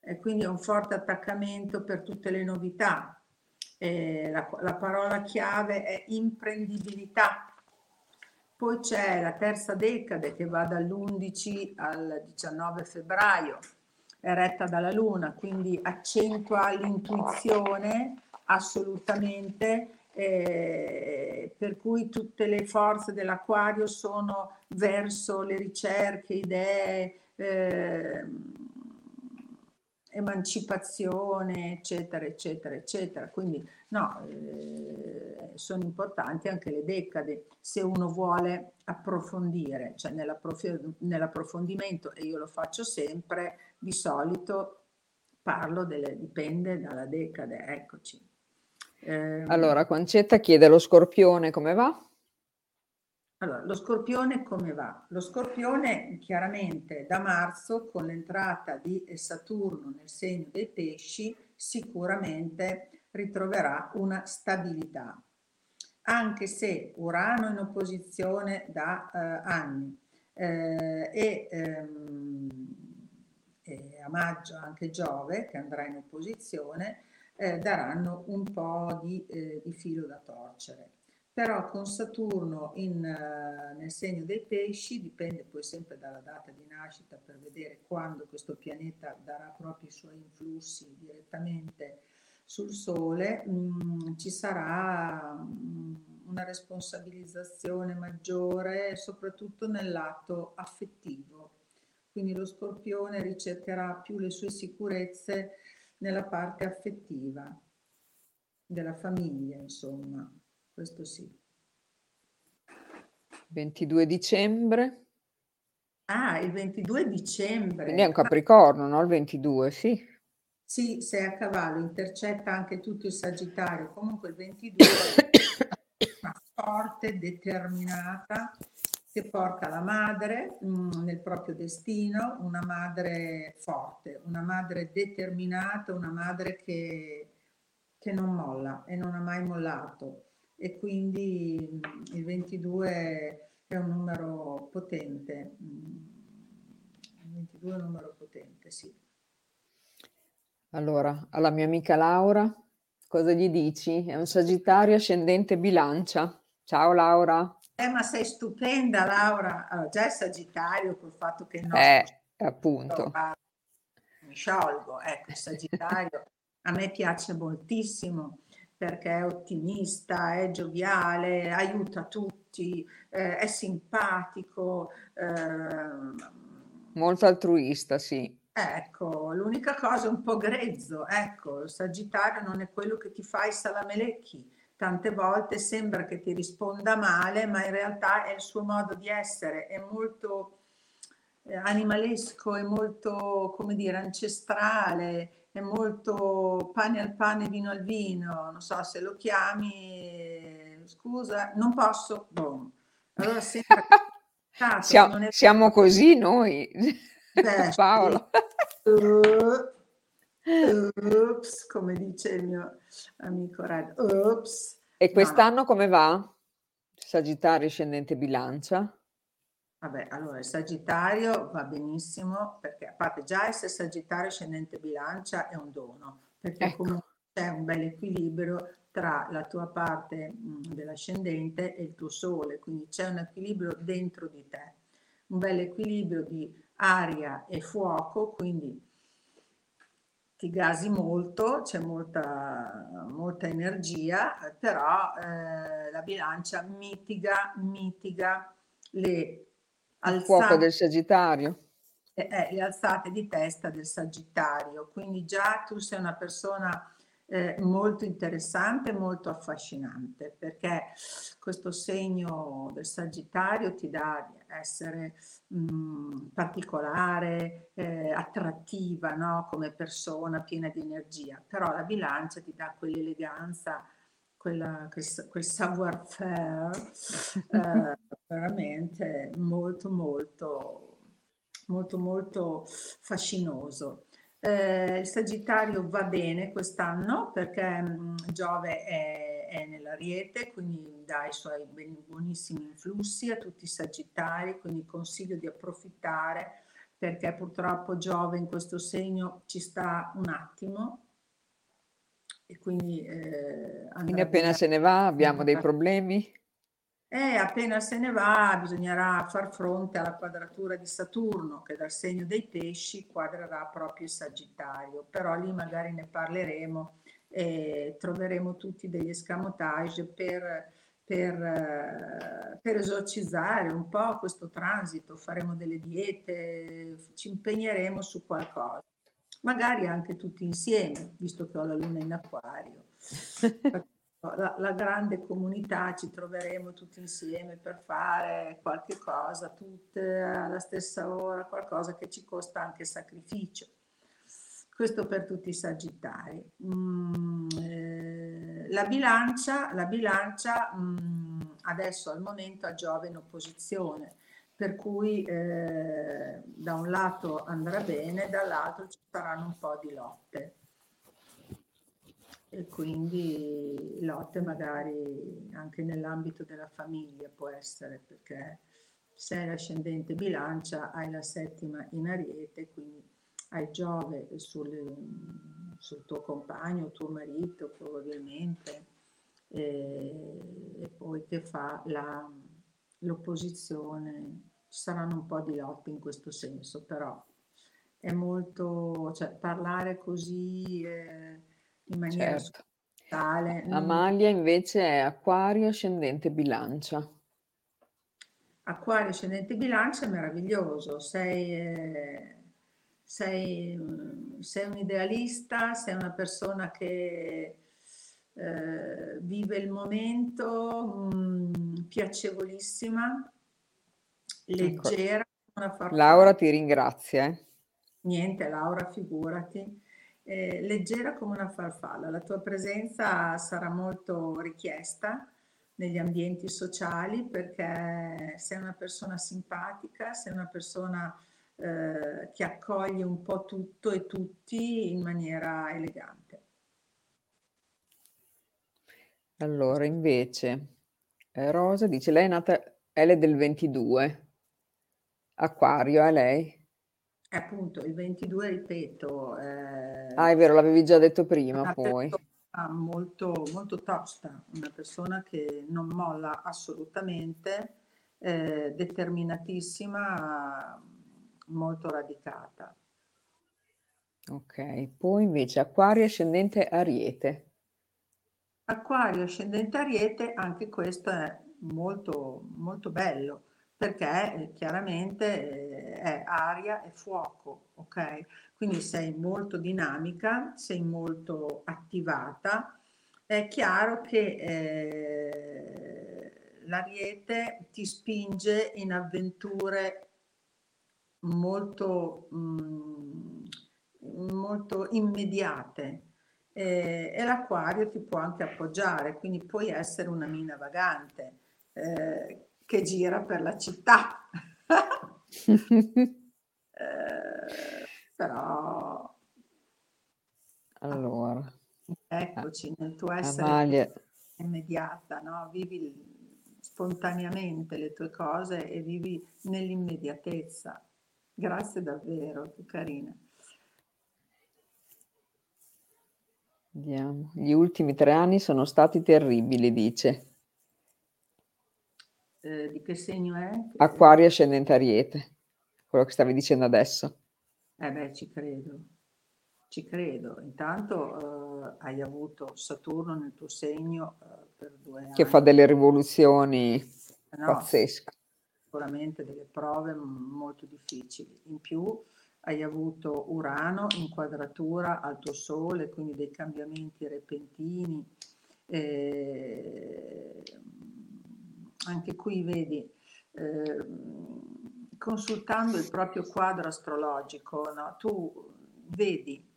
Speaker 2: Eh? E quindi è un forte attaccamento per tutte le novità. Eh, la, la parola chiave è imprendibilità. Poi c'è la terza decade che va dall'11 al 19 febbraio, è retta dalla Luna, quindi accentua l'intuizione assolutamente eh, per cui tutte le forze dell'acquario sono verso le ricerche, idee, eh, emancipazione, eccetera, eccetera, eccetera. Quindi no, eh, sono importanti anche le decade se uno vuole approfondire, cioè nell'approfondimento, e io lo faccio sempre, di solito parlo delle, dipende dalla decade, eccoci.
Speaker 1: Eh, allora, Concetta chiede lo scorpione come va?
Speaker 2: Allora, lo scorpione come va? Lo scorpione chiaramente da marzo con l'entrata di Saturno nel segno dei pesci sicuramente ritroverà una stabilità, anche se Urano in opposizione da eh, anni eh, e, ehm, e, a maggio anche Giove che andrà in opposizione eh, daranno un po' di, eh, di filo da torcere però con Saturno in, uh, nel segno dei pesci, dipende poi sempre dalla data di nascita per vedere quando questo pianeta darà proprio i suoi influssi direttamente sul Sole, mh, mm, ci sarà mh, mm, una responsabilizzazione maggiore, soprattutto nel lato affettivo. Quindi lo scorpione ricercherà più le sue sicurezze nella parte affettiva della famiglia, insomma questo sì.
Speaker 1: 22 dicembre.
Speaker 2: Ah, il 22 dicembre.
Speaker 1: Quindi è un Capricorno, no? Il 22, sì.
Speaker 2: Sì, sei a cavallo, intercetta anche tutto il Sagittario. Comunque il 22 è una forte, determinata, che porta la madre mh, mm, nel proprio destino, una madre forte, una madre determinata, una madre che, che non molla e non ha mai mollato e quindi mm, il 22 è un numero potente. Mm, il 22 è un numero potente, sì.
Speaker 1: Allora, alla mia amica Laura, cosa gli dici? È un Sagittario ascendente bilancia. Ciao Laura.
Speaker 2: Eh, ma sei stupenda Laura. Allora, già il Sagittario col fatto che no.
Speaker 1: Eh, appunto.
Speaker 2: Mi sciolgo. Ecco, il Sagittario a me piace moltissimo perché è ottimista, è gioviale, aiuta tutti, eh, è simpatico. Eh,
Speaker 1: Molto altruista, sì.
Speaker 2: Ecco, l'unica cosa è un po' grezzo, ecco, il Sagittario non è quello che ti fa i salamelecchi. Tante volte sembra che ti risponda male, ma in realtà è il suo modo di essere, è molto eh, animalesco, è molto, come dire, ancestrale, è molto pane al pane, vino al vino, non so se lo chiami, scusa, non posso, boom. Allora sembra
Speaker 1: che siamo, è... siamo così noi, Beh, Paolo.
Speaker 2: Ups, come dice il mio amico Red. Ups.
Speaker 1: E quest'anno no. come va? Sagittario scendente bilancia?
Speaker 2: Vabbè, allora il Sagittario va benissimo perché a parte già essere Sagittario scendente bilancia è un dono, perché ecco. comunque c'è un bel equilibrio tra la tua parte mh, dell'ascendente e il tuo sole, quindi c'è un equilibrio dentro di te, un bel equilibrio di aria e fuoco, quindi ti gasi molto, c'è molta, molta energia, però eh, la bilancia mitiga, mitiga le
Speaker 1: il fuoco del Sagittario.
Speaker 2: Eh, le alzate di testa del Sagittario. Quindi già tu sei una persona eh, molto interessante, molto affascinante, perché questo segno del Sagittario ti dà di essere mh, mm, particolare, eh, attrattiva no? come persona, piena di energia, però la bilancia ti dà quell'eleganza quella, quel, quel savoir-faire eh, veramente molto molto molto molto fascinoso. Eh, il Sagittario va bene quest'anno perché mh, mm, Giove è, è nell'Ariete, quindi dà i suoi buonissimi influssi a tutti i Sagittari, quindi consiglio di approfittare perché purtroppo Giove in questo segno ci sta un attimo e quindi, eh,
Speaker 1: quindi appena se ne va abbiamo dei problemi?
Speaker 2: Eh, appena se ne va bisognerà far fronte alla quadratura di Saturno che dal segno dei pesci quadrerà proprio il Sagittario, però lì magari ne parleremo e troveremo tutti degli escamotage per, per, per esorcizzare un po' questo transito, faremo delle diete, ci impegneremo su qualcosa. magari anche tutti insieme, visto che ho la luna in acquario. La, la, grande comunità ci troveremo tutti insieme per fare qualche cosa, tutte alla stessa ora, qualcosa che ci costa anche sacrificio. Questo per tutti i sagittari. Mm, eh, la bilancia, la bilancia mm, adesso al momento ha Giove in opposizione, per cui eh, da un lato andrà bene, dall'altro ci saranno un po' di lotte. E quindi lotte magari anche nell'ambito della famiglia può essere, perché se hai l'ascendente bilancia hai la settima in ariete, quindi hai Giove sul, sul tuo compagno, tuo marito probabilmente, e, e poi che fa la, l'opposizione. Ci saranno un po' di lotte in questo senso, però è molto, cioè parlare così eh, in maniera certo.
Speaker 1: tale. Amalia invece è Acquario ascendente bilancia.
Speaker 2: Acquario ascendente bilancia è meraviglioso, sei... Eh, sei, sei un idealista, sei una persona che eh, vive il momento, mm, piacevolissima, ecco. leggera.
Speaker 1: Ecco. Laura ti ringrazia. Eh.
Speaker 2: Niente, Laura, figurati. Eh, leggera come una farfalla. La tua presenza sarà molto richiesta negli ambienti sociali perché sei una persona simpatica, sei una persona eh, che accoglie un po' tutto e tutti in maniera elegante.
Speaker 1: Allora, invece, eh, Rosa dice, lei è nata, è del 22, Acquario, è lei?
Speaker 2: Appunto, il 22, ripeto.
Speaker 1: Eh, ah, è vero, l'avevi già detto prima, poi.
Speaker 2: Molto, molto tosta, una persona che non molla assolutamente, eh, determinatissima, molto radicata.
Speaker 1: Ok, poi invece Acquario ascendente Ariete.
Speaker 2: Acquario ascendente Ariete, anche questo è molto, molto bello perché eh, chiaramente eh, è aria e fuoco, ok? Quindi sei molto dinamica, sei molto attivata. È chiaro che eh, l'Ariete ti spinge in avventure molto, mh, mm, molto immediate eh, e l'acquario ti può anche appoggiare, quindi puoi essere una mina vagante eh, che gira per la città. eh, però...
Speaker 1: Allora.
Speaker 2: Eccoci nel tuo essere Amalia. immediata, no? Vivi spontaneamente le tue cose e vivi nell'immediatezza. Grazie davvero, che carina.
Speaker 1: Vediamo. Gli ultimi tre anni sono stati terribili, dice.
Speaker 2: Eh, di che segno è?
Speaker 1: Acquario ascendente Ariete, quello che stavi dicendo adesso.
Speaker 2: Eh beh, ci credo, ci credo. Intanto eh, hai avuto Saturno nel tuo segno eh, per due anni.
Speaker 1: Che fa delle rivoluzioni no, pazzesche
Speaker 2: sicuramente delle prove molto difficili. In più hai avuto Urano in quadratura al tuo Sole, quindi dei cambiamenti repentini. Eh, anche qui vedi, eh, consultando il proprio quadro astrologico, no? tu vedi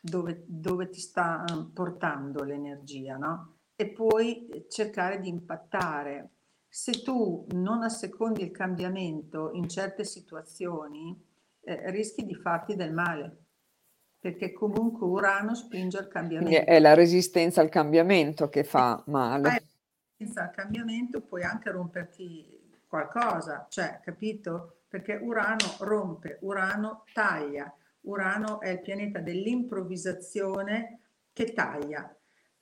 Speaker 2: dove, dove, ti sta portando l'energia, no? E puoi cercare di impattare se tu non assecondi il cambiamento in certe situazioni, eh, rischi di farti del male, perché comunque Urano spinge al cambiamento.
Speaker 1: Quindi è la resistenza al cambiamento che fa male. La
Speaker 2: al cambiamento puoi anche romperti qualcosa, cioè, capito? Perché Urano rompe, Urano taglia, Urano è il pianeta dell'improvvisazione che taglia.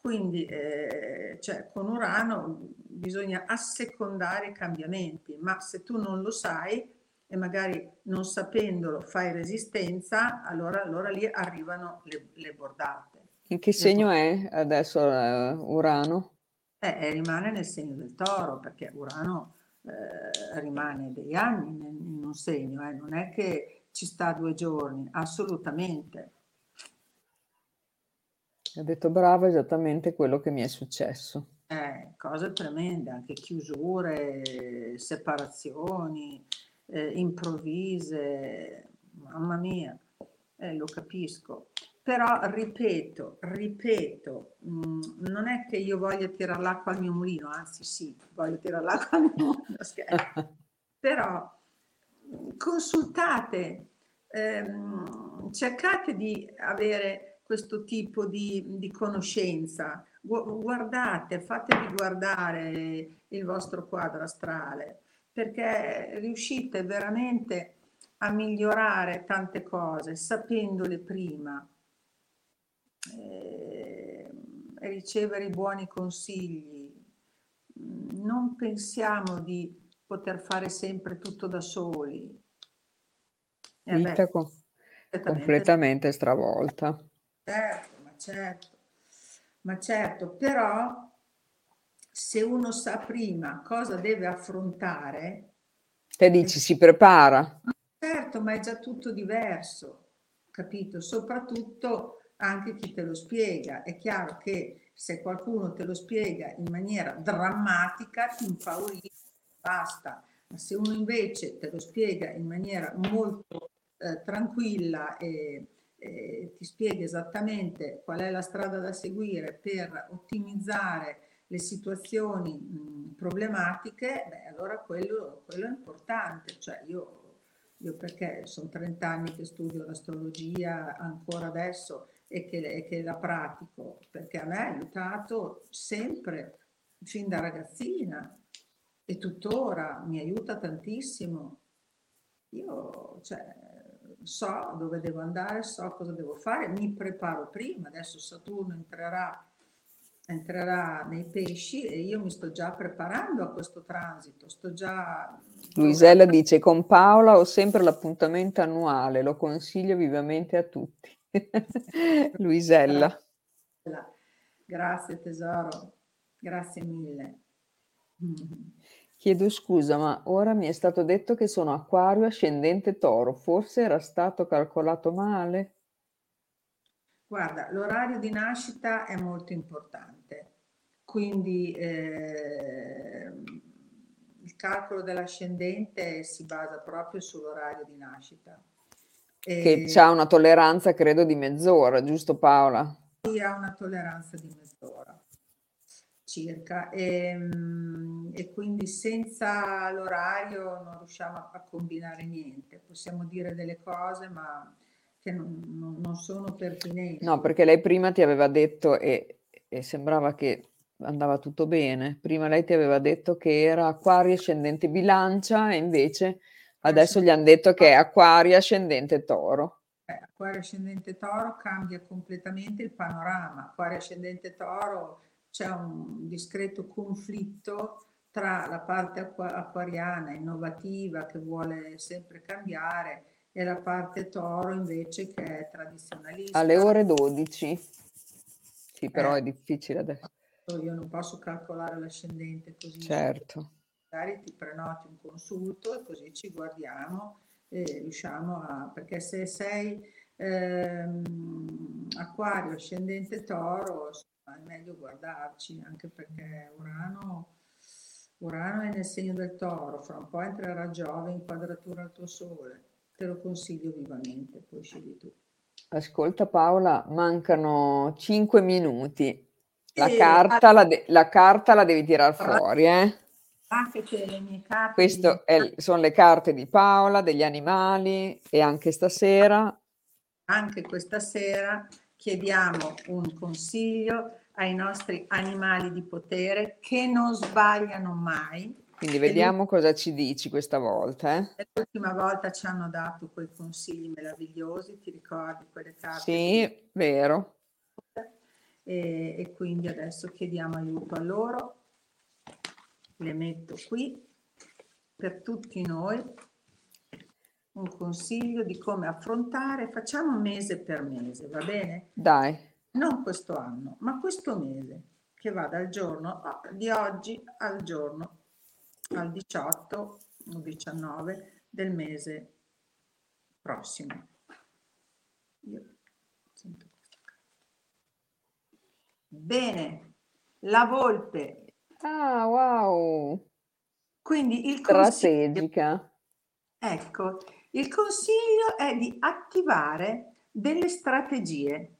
Speaker 2: Quindi eh, cioè, con Urano bisogna assecondare i cambiamenti, ma se tu non lo sai e magari non sapendolo fai resistenza, allora, allora lì arrivano le, le, bordate.
Speaker 1: In che segno è adesso uh, Urano?
Speaker 2: Eh, rimane nel segno del toro, perché Urano eh, rimane degli anni in un segno, eh, non è che ci sta due giorni, assolutamente
Speaker 1: Ha detto brava esattamente quello che mi è successo.
Speaker 2: Eh, cose tremende, anche chiusure, separazioni, eh, improvvise, mamma mia, eh, lo capisco. Però ripeto, ripeto, mh, mm, non è che io voglia tirare l'acqua al mio mulino, anzi sì, voglio tirare l'acqua al mio mulino, però consultate, ehm, cercate di avere questo tipo di, di conoscenza, guardate, fatevi guardare il vostro quadro astrale, perché riuscite veramente a migliorare tante cose sapendole prima, eh, ricevere i buoni consigli. Non pensiamo di poter fare sempre tutto da soli.
Speaker 1: Eh Vita com- completamente stravolta.
Speaker 2: Certo, ma certo, ma certo, però se uno sa prima cosa deve affrontare...
Speaker 1: Te dici, si prepara.
Speaker 2: Certo, ma è già tutto diverso, capito? Soprattutto anche chi te lo spiega. È chiaro che se qualcuno te lo spiega in maniera drammatica ti impaurisce, basta. Ma se uno invece te lo spiega in maniera molto eh, tranquilla e, e ti spiega esattamente qual è la strada da seguire per ottimizzare le situazioni mh, problematiche, beh, allora quello, quello, è importante. Cioè io, io perché sono 30 anni che studio l'astrologia ancora adesso e che, e che la pratico, perché a me ha aiutato sempre, fin da ragazzina e tuttora mi aiuta tantissimo. Io cioè, so dove devo andare, so cosa devo fare, mi preparo prima, adesso Saturno entrerà entrerà nei pesci e io mi sto già preparando a questo transito, sto già...
Speaker 1: Luisella dice, con Paola ho sempre l'appuntamento annuale, lo consiglio vivamente a tutti. Luisella.
Speaker 2: Grazie tesoro, grazie mille.
Speaker 1: Chiedo scusa, ma ora mi è stato detto che sono acquario ascendente toro, forse era stato calcolato male?
Speaker 2: Guarda, l'orario di nascita è molto importante, quindi eh, il calcolo dell'ascendente si basa proprio sull'orario di nascita.
Speaker 1: Che ha una tolleranza, credo, di mezz'ora, giusto Paola?
Speaker 2: Sì, ha una tolleranza di mezz'ora circa e, ehm, e, quindi senza l'orario non riusciamo a combinare niente. Possiamo dire delle cose, ma che non, non sono pertinenti.
Speaker 1: No, perché lei prima ti aveva detto, e, e sembrava che andava tutto bene, prima lei ti aveva detto che era acquario ascendente bilancia e invece adesso gli hanno detto che è acquario ascendente toro.
Speaker 2: Eh, acquario ascendente toro cambia completamente il panorama. Acquario ascendente toro c'è un discreto conflitto tra la parte acquariana innovativa che vuole sempre cambiare e la parte toro invece che è tradizionalista.
Speaker 1: Alle ore 12. Sì, però eh, è difficile adesso.
Speaker 2: Io non posso calcolare l'ascendente così.
Speaker 1: Certo.
Speaker 2: Magari ti prenoti un consulto e così ci guardiamo e riusciamo a... perché se sei ehm, acquario, ascendente toro, insomma, è meglio guardarci anche perché Urano... Urano è nel segno del toro, fra un po' entrerà Giove in quadratura al tuo sole te lo consiglio vivamente, poi scegli tu.
Speaker 1: Ascolta Paola, mancano 5 minuti. La, carta, la, de- la carta la devi tirare fuori, eh? Queste di... sono le carte di Paola, degli animali e anche stasera.
Speaker 2: Anche questa sera chiediamo un consiglio ai nostri animali di potere che non sbagliano mai
Speaker 1: quindi vediamo cosa ci dici questa volta. Eh?
Speaker 2: L'ultima volta ci hanno dato quei consigli meravigliosi, ti ricordi quelle carte?
Speaker 1: Sì, vero.
Speaker 2: E, e quindi adesso chiediamo aiuto a loro. Le metto qui per tutti noi un consiglio di come affrontare, facciamo mese per mese, va bene?
Speaker 1: Dai.
Speaker 2: Non questo anno, ma questo mese, che va dal giorno di oggi al giorno al 18 o 19 del mese prossimo. Io sento Bene, la volpe.
Speaker 1: Ah, wow.
Speaker 2: Quindi il
Speaker 1: Strategica.
Speaker 2: consiglio, ecco, il consiglio è di attivare delle strategie.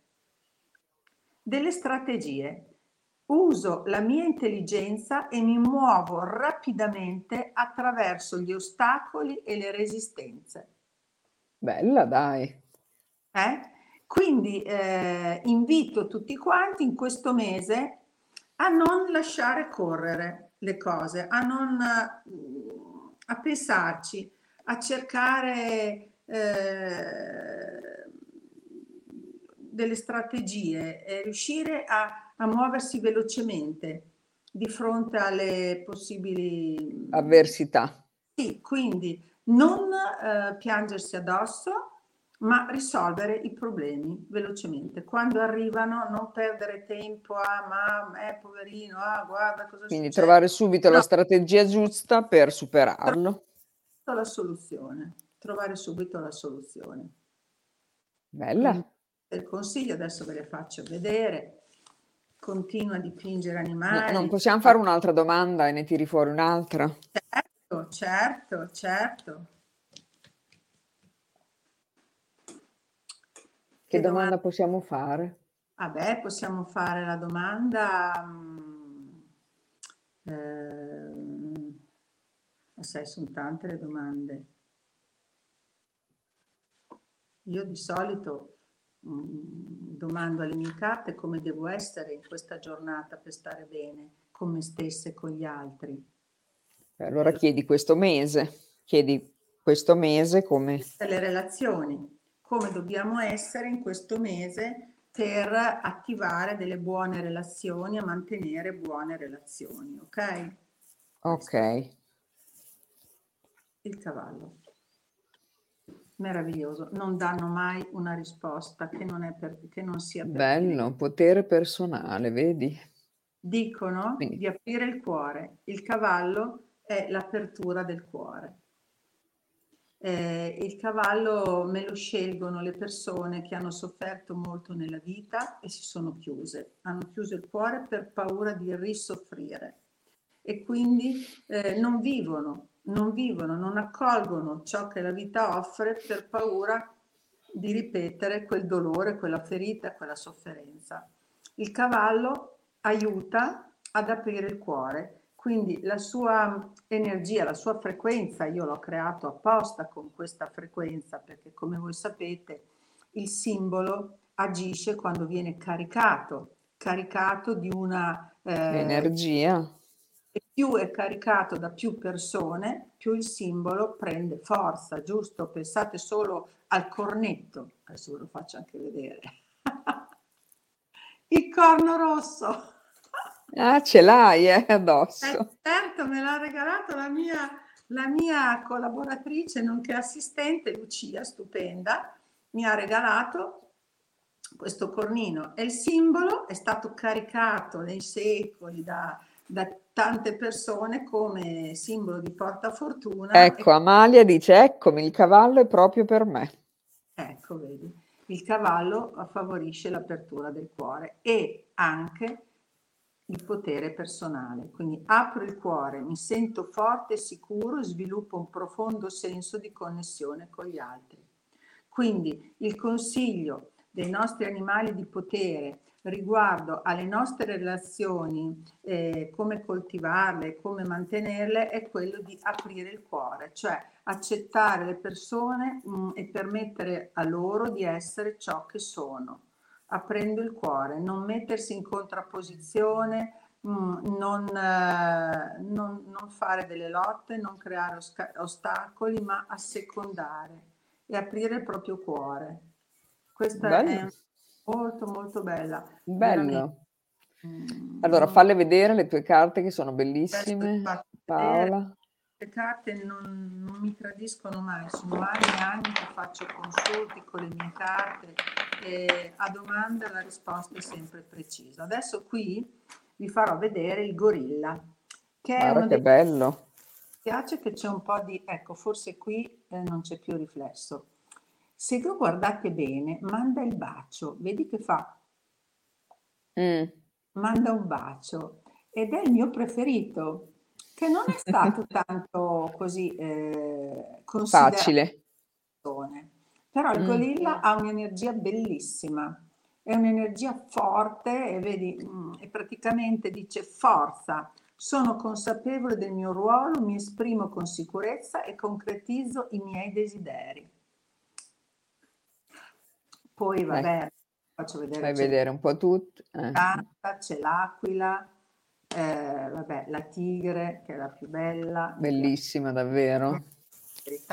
Speaker 2: Delle strategie. Uso la mia intelligenza e mi muovo rapidamente attraverso gli ostacoli e le resistenze.
Speaker 1: Bella, dai.
Speaker 2: Eh? Quindi eh, invito tutti quanti in questo mese a non lasciare correre le cose, a non a pensarci, a cercare eh, delle strategie, e riuscire a, a muoversi velocemente di fronte alle possibili
Speaker 1: avversità.
Speaker 2: Sì, quindi non eh, piangersi addosso, ma risolvere i problemi velocemente. Quando arrivano, non perdere tempo a mamma, eh, poverino, ah, guarda cosa
Speaker 1: Quindi
Speaker 2: succede.
Speaker 1: trovare subito
Speaker 2: no.
Speaker 1: la strategia giusta per superarlo.
Speaker 2: La soluzione, trovare subito la soluzione.
Speaker 1: Bella.
Speaker 2: Il consiglio adesso ve le faccio vedere. Continua a dipingere animali.
Speaker 1: No, non possiamo fare un'altra domanda e ne tiri fuori un'altra?
Speaker 2: Certo, certo, certo.
Speaker 1: Che domanda possiamo fare?
Speaker 2: Vabbè, possiamo fare la domanda. Eh, sai, sono tante le domande. Io di solito mh, domando alle mie carte come devo essere in questa giornata per stare bene con me stessa e con gli altri.
Speaker 1: Allora chiedi questo mese, chiedi questo mese come...
Speaker 2: Le relazioni, come dobbiamo essere in questo mese per attivare delle buone relazioni e mantenere buone relazioni, ok?
Speaker 1: Ok.
Speaker 2: Il cavallo. Meraviglioso, non danno mai una risposta che non, è per, che non sia per
Speaker 1: Bello, te. potere personale, vedi?
Speaker 2: Dicono Quindi. di aprire il cuore. Il cavallo è l'apertura del cuore. Eh, il cavallo me lo scelgono le persone che hanno sofferto molto nella vita e si sono chiuse, hanno chiuso il cuore per paura di risoffrire e quindi eh, non vivono, non vivono, non accolgono ciò che la vita offre per paura di ripetere quel dolore, quella ferita, quella sofferenza. Il cavallo aiuta ad aprire il cuore quindi la sua energia, la sua frequenza, io l'ho creato apposta con questa frequenza perché come voi sapete il simbolo agisce quando viene caricato, caricato di una
Speaker 1: eh, energia.
Speaker 2: E più è caricato da più persone, più il simbolo prende forza, giusto? Pensate solo al cornetto, adesso ve lo faccio anche vedere. il corno rosso
Speaker 1: Ah, ce l'hai eh, addosso.
Speaker 2: Eh, certo, me l'ha regalato la mia, la mia collaboratrice, nonché assistente, Lucia, stupenda, mi ha regalato questo cornino e il simbolo è stato caricato nei secoli da, da tante persone come simbolo di portafortuna.
Speaker 1: Ecco, e... Amalia dice, eccomi, il cavallo è proprio per me.
Speaker 2: Ecco, vedi, il cavallo favorisce l'apertura del cuore e anche il potere personale. Quindi apro il cuore, mi sento forte e sicuro sviluppo un profondo senso di connessione con gli altri. Quindi il consiglio dei nostri animali di potere riguardo alle nostre relazioni, eh, come coltivarle, come mantenerle, è quello di aprire il cuore, cioè accettare le persone mh, mm, e permettere a loro di essere ciò che sono aprendo il cuore, non mettersi in contrapposizione, mm, non, eh, non, non, fare delle lotte, non creare ostacoli, ma assecondare e aprire il proprio cuore. Questa Bello. è molto molto bella.
Speaker 1: Bello. Mm, allora, falle vedere le tue carte che sono bellissime, Paola.
Speaker 2: Le carte non, non mi tradiscono mai, sono anni e anni che faccio consulti con le mie carte e a domanda la risposta è sempre precisa. Adesso qui vi farò vedere il gorilla,
Speaker 1: che Guarda è che dei... bello.
Speaker 2: Mi piace che c'è un po' di... ecco, forse qui eh, non c'è più riflesso. Se lo guardate bene, manda il bacio, vedi che fa...
Speaker 1: Mm.
Speaker 2: manda un bacio ed è il mio preferito, che non è stato tanto così eh,
Speaker 1: facile.
Speaker 2: Però il mm. gorilla ha un'energia bellissima, è un'energia forte e vedi, mm, e praticamente dice forza, sono consapevole del mio ruolo, mi esprimo con sicurezza e concretizzo i miei desideri. Poi vabbè, eh, faccio vedere.
Speaker 1: Fai vedere un po' tutto.
Speaker 2: Eh. C'è l'aquila, eh, vabbè, la tigre che è la più bella.
Speaker 1: Bellissima davvero.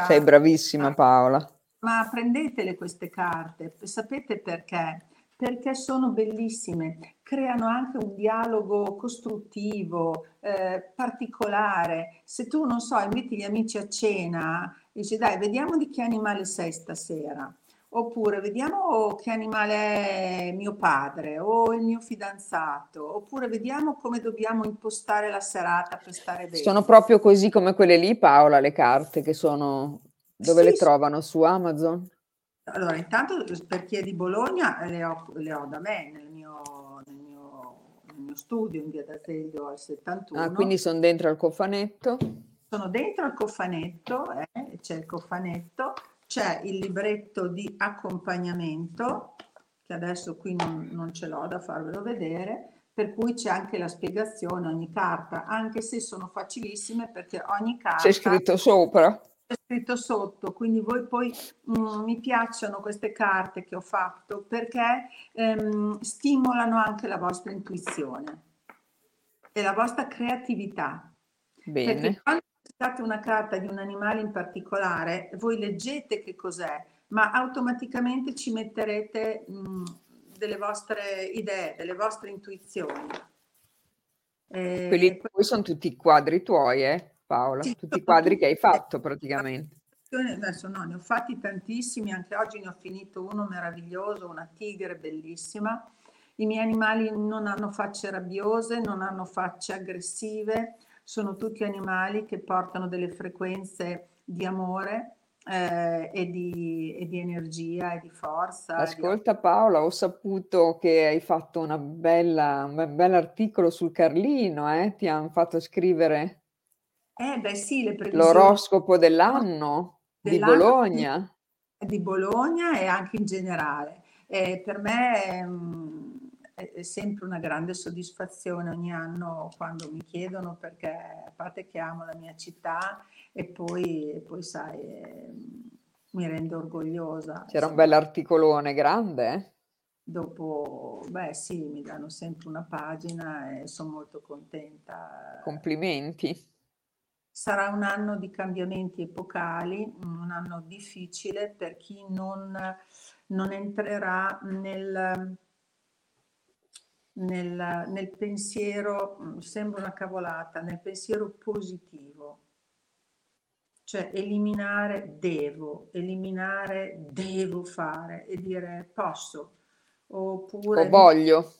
Speaker 1: Sei bravissima Paola.
Speaker 2: Ma prendetele queste carte, sapete perché? Perché sono bellissime, creano anche un dialogo costruttivo, eh, particolare. Se tu, non so, inviti gli amici a cena, dici dai, vediamo di che animale sei stasera Oppure vediamo che animale è mio padre o il mio fidanzato, oppure vediamo come dobbiamo impostare la serata per stare bene.
Speaker 1: Sono proprio così come quelle lì, Paola, le carte che sono dove sì, le trovano su Amazon?
Speaker 2: Allora, intanto per chi è di Bologna le ho, le ho da me nel mio, nel, mio, nel mio, studio in via d'Azeglio al 71.
Speaker 1: Ah, quindi sono dentro al cofanetto?
Speaker 2: Sono dentro al cofanetto, eh, c'è il cofanetto c'è il libretto di accompagnamento, che adesso qui non, non ce l'ho da farvelo vedere, per cui c'è anche la spiegazione ogni carta, anche se sono facilissime perché ogni carta...
Speaker 1: C'è scritto sopra.
Speaker 2: Scritto sotto, quindi voi poi mh, mm, mi piacciono queste carte che ho fatto perché ehm, stimolano anche la vostra intuizione e la vostra creatività.
Speaker 1: Bene. Perché quando
Speaker 2: trattate una carta di un animale in particolare, voi leggete che cos'è, ma automaticamente ci metterete mh, delle vostre idee, delle vostre intuizioni.
Speaker 1: Eh, Quelli poi sono tutti i quadri tuoi, eh, Paola? Sì, tutti i quadri che hai fatto praticamente.
Speaker 2: Adesso no, ne ho fatti tantissimi, anche oggi ne ho finito uno meraviglioso, una tigre bellissima. I miei animali non hanno facce rabbiose, non hanno facce aggressive, sono tutti animali che portano delle frequenze di amore eh, e, di, e, di, energia e di forza.
Speaker 1: Ascolta Paola, ho saputo che hai fatto una bella, un bell'articolo sul Carlino, eh? ti hanno fatto scrivere
Speaker 2: eh, beh, sì,
Speaker 1: l'oroscopo dell'anno, dell'anno di Bologna.
Speaker 2: Di, di, Bologna e anche in generale. Eh, per me... Mh, è sempre una grande soddisfazione ogni anno quando mi chiedono perché a parte che amo la mia città e poi, e poi sai, eh, mi rendo orgogliosa.
Speaker 1: C'era un bell'articolone grande. Eh?
Speaker 2: Dopo, beh sì, mi danno sempre una pagina e sono molto contenta.
Speaker 1: Complimenti.
Speaker 2: Sarà un anno di cambiamenti epocali, un anno difficile per chi non, non entrerà nel nel, nel pensiero, mm, sembra una cavolata, nel pensiero positivo, cioè eliminare devo, eliminare devo fare e dire posso, oppure
Speaker 1: o voglio,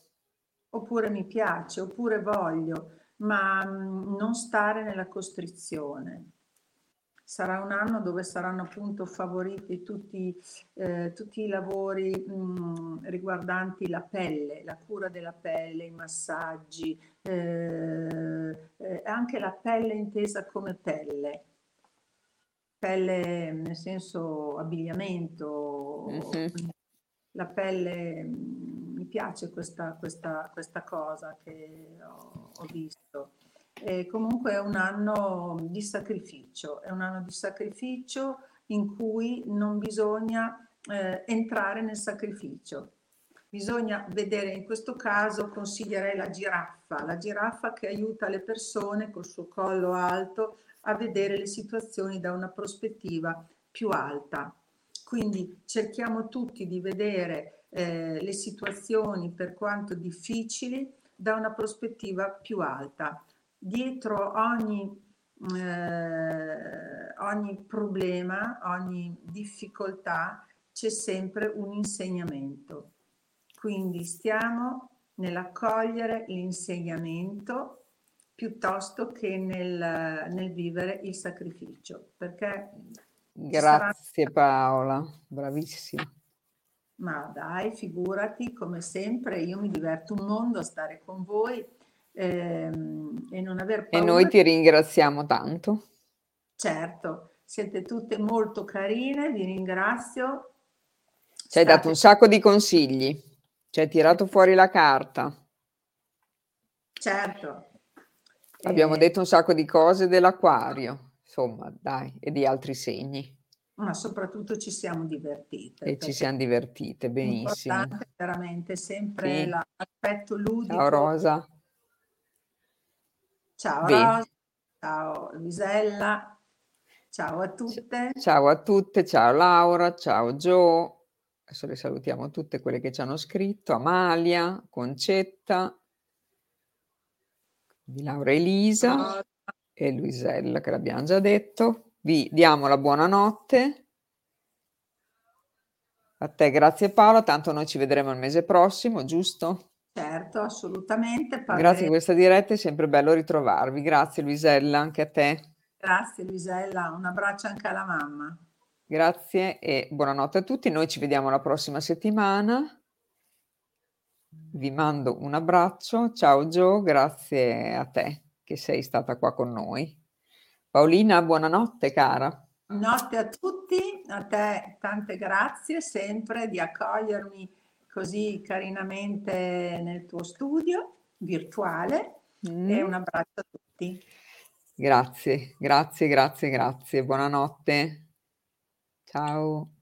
Speaker 2: oppure mi piace, oppure voglio, ma non stare nella costrizione. Sarà un anno dove saranno appunto favoriti tutti, eh, tutti i lavori mh, riguardanti la pelle, la cura della pelle, i massaggi, eh, eh, anche la pelle intesa come pelle, pelle nel senso abbigliamento, mm-hmm. la pelle, piace questa, questa, questa cosa che ho, ho visto. E comunque è un anno di sacrificio, è un anno di sacrificio in cui non bisogna eh, entrare nel sacrificio. Bisogna vedere, in questo caso consiglierei la giraffa, la giraffa che aiuta le persone col suo collo alto a vedere le situazioni da una prospettiva più alta. Quindi cerchiamo tutti di vedere eh, le situazioni, per quanto difficili, da una prospettiva più alta dietro ogni, eh, ogni problema, ogni difficoltà c'è sempre un insegnamento. Quindi stiamo nell'accogliere l'insegnamento piuttosto che nel, nel vivere il sacrificio. Perché
Speaker 1: Grazie sarà... Paola, bravissima.
Speaker 2: Ma dai, figurati, come sempre, io mi diverto un mondo a stare con voi ehm, e non aver
Speaker 1: E
Speaker 2: paura.
Speaker 1: noi ti ringraziamo tanto.
Speaker 2: Certo, siete tutte molto carine, vi ringrazio.
Speaker 1: Ci hai
Speaker 2: State
Speaker 1: dato un sacco di consigli, ci hai tirato fuori la carta,
Speaker 2: certo.
Speaker 1: abbiamo
Speaker 2: Eh,
Speaker 1: detto un sacco di cose dell'acquario, insomma, dai, e di altri segni.
Speaker 2: Ma soprattutto ci siamo divertite.
Speaker 1: E ci siamo divertite, benissimo.
Speaker 2: L'importante è veramente sempre
Speaker 1: Sì.
Speaker 2: la- l'aspetto ludico.
Speaker 1: Ciao Rosa.
Speaker 2: Ciao
Speaker 1: Bene.
Speaker 2: Rosa, ciao Luisella, ciao a tutte.
Speaker 1: Ciao a tutte, ciao Laura, ciao Gio. Adesso le salutiamo tutte quelle che ci hanno scritto, Amalia, Concetta, di Laura Elisa e Luisella che l'abbiamo già detto. Vi diamo la buonanotte. A te grazie Paola, tanto noi ci vedremo il mese prossimo, giusto?
Speaker 2: Certo, assolutamente.
Speaker 1: Grazie di
Speaker 2: Parleremo.
Speaker 1: questa diretta, è sempre bello ritrovarvi. Grazie Luisella, anche a te.
Speaker 2: Grazie Luisella, un abbraccio anche alla mamma.
Speaker 1: Grazie e buonanotte a tutti. Noi ci vediamo la prossima settimana. Vi mando un abbraccio. Ciao Gio, grazie a te che sei stata qua con noi. Paolina, buonanotte cara.
Speaker 2: Notte a tutti, a te tante grazie sempre di accogliermi così carinamente nel tuo studio virtuale e
Speaker 1: Mm,
Speaker 2: un abbraccio a tutti.
Speaker 1: Grazie, grazie, grazie, grazie. Buonanotte. Ciao.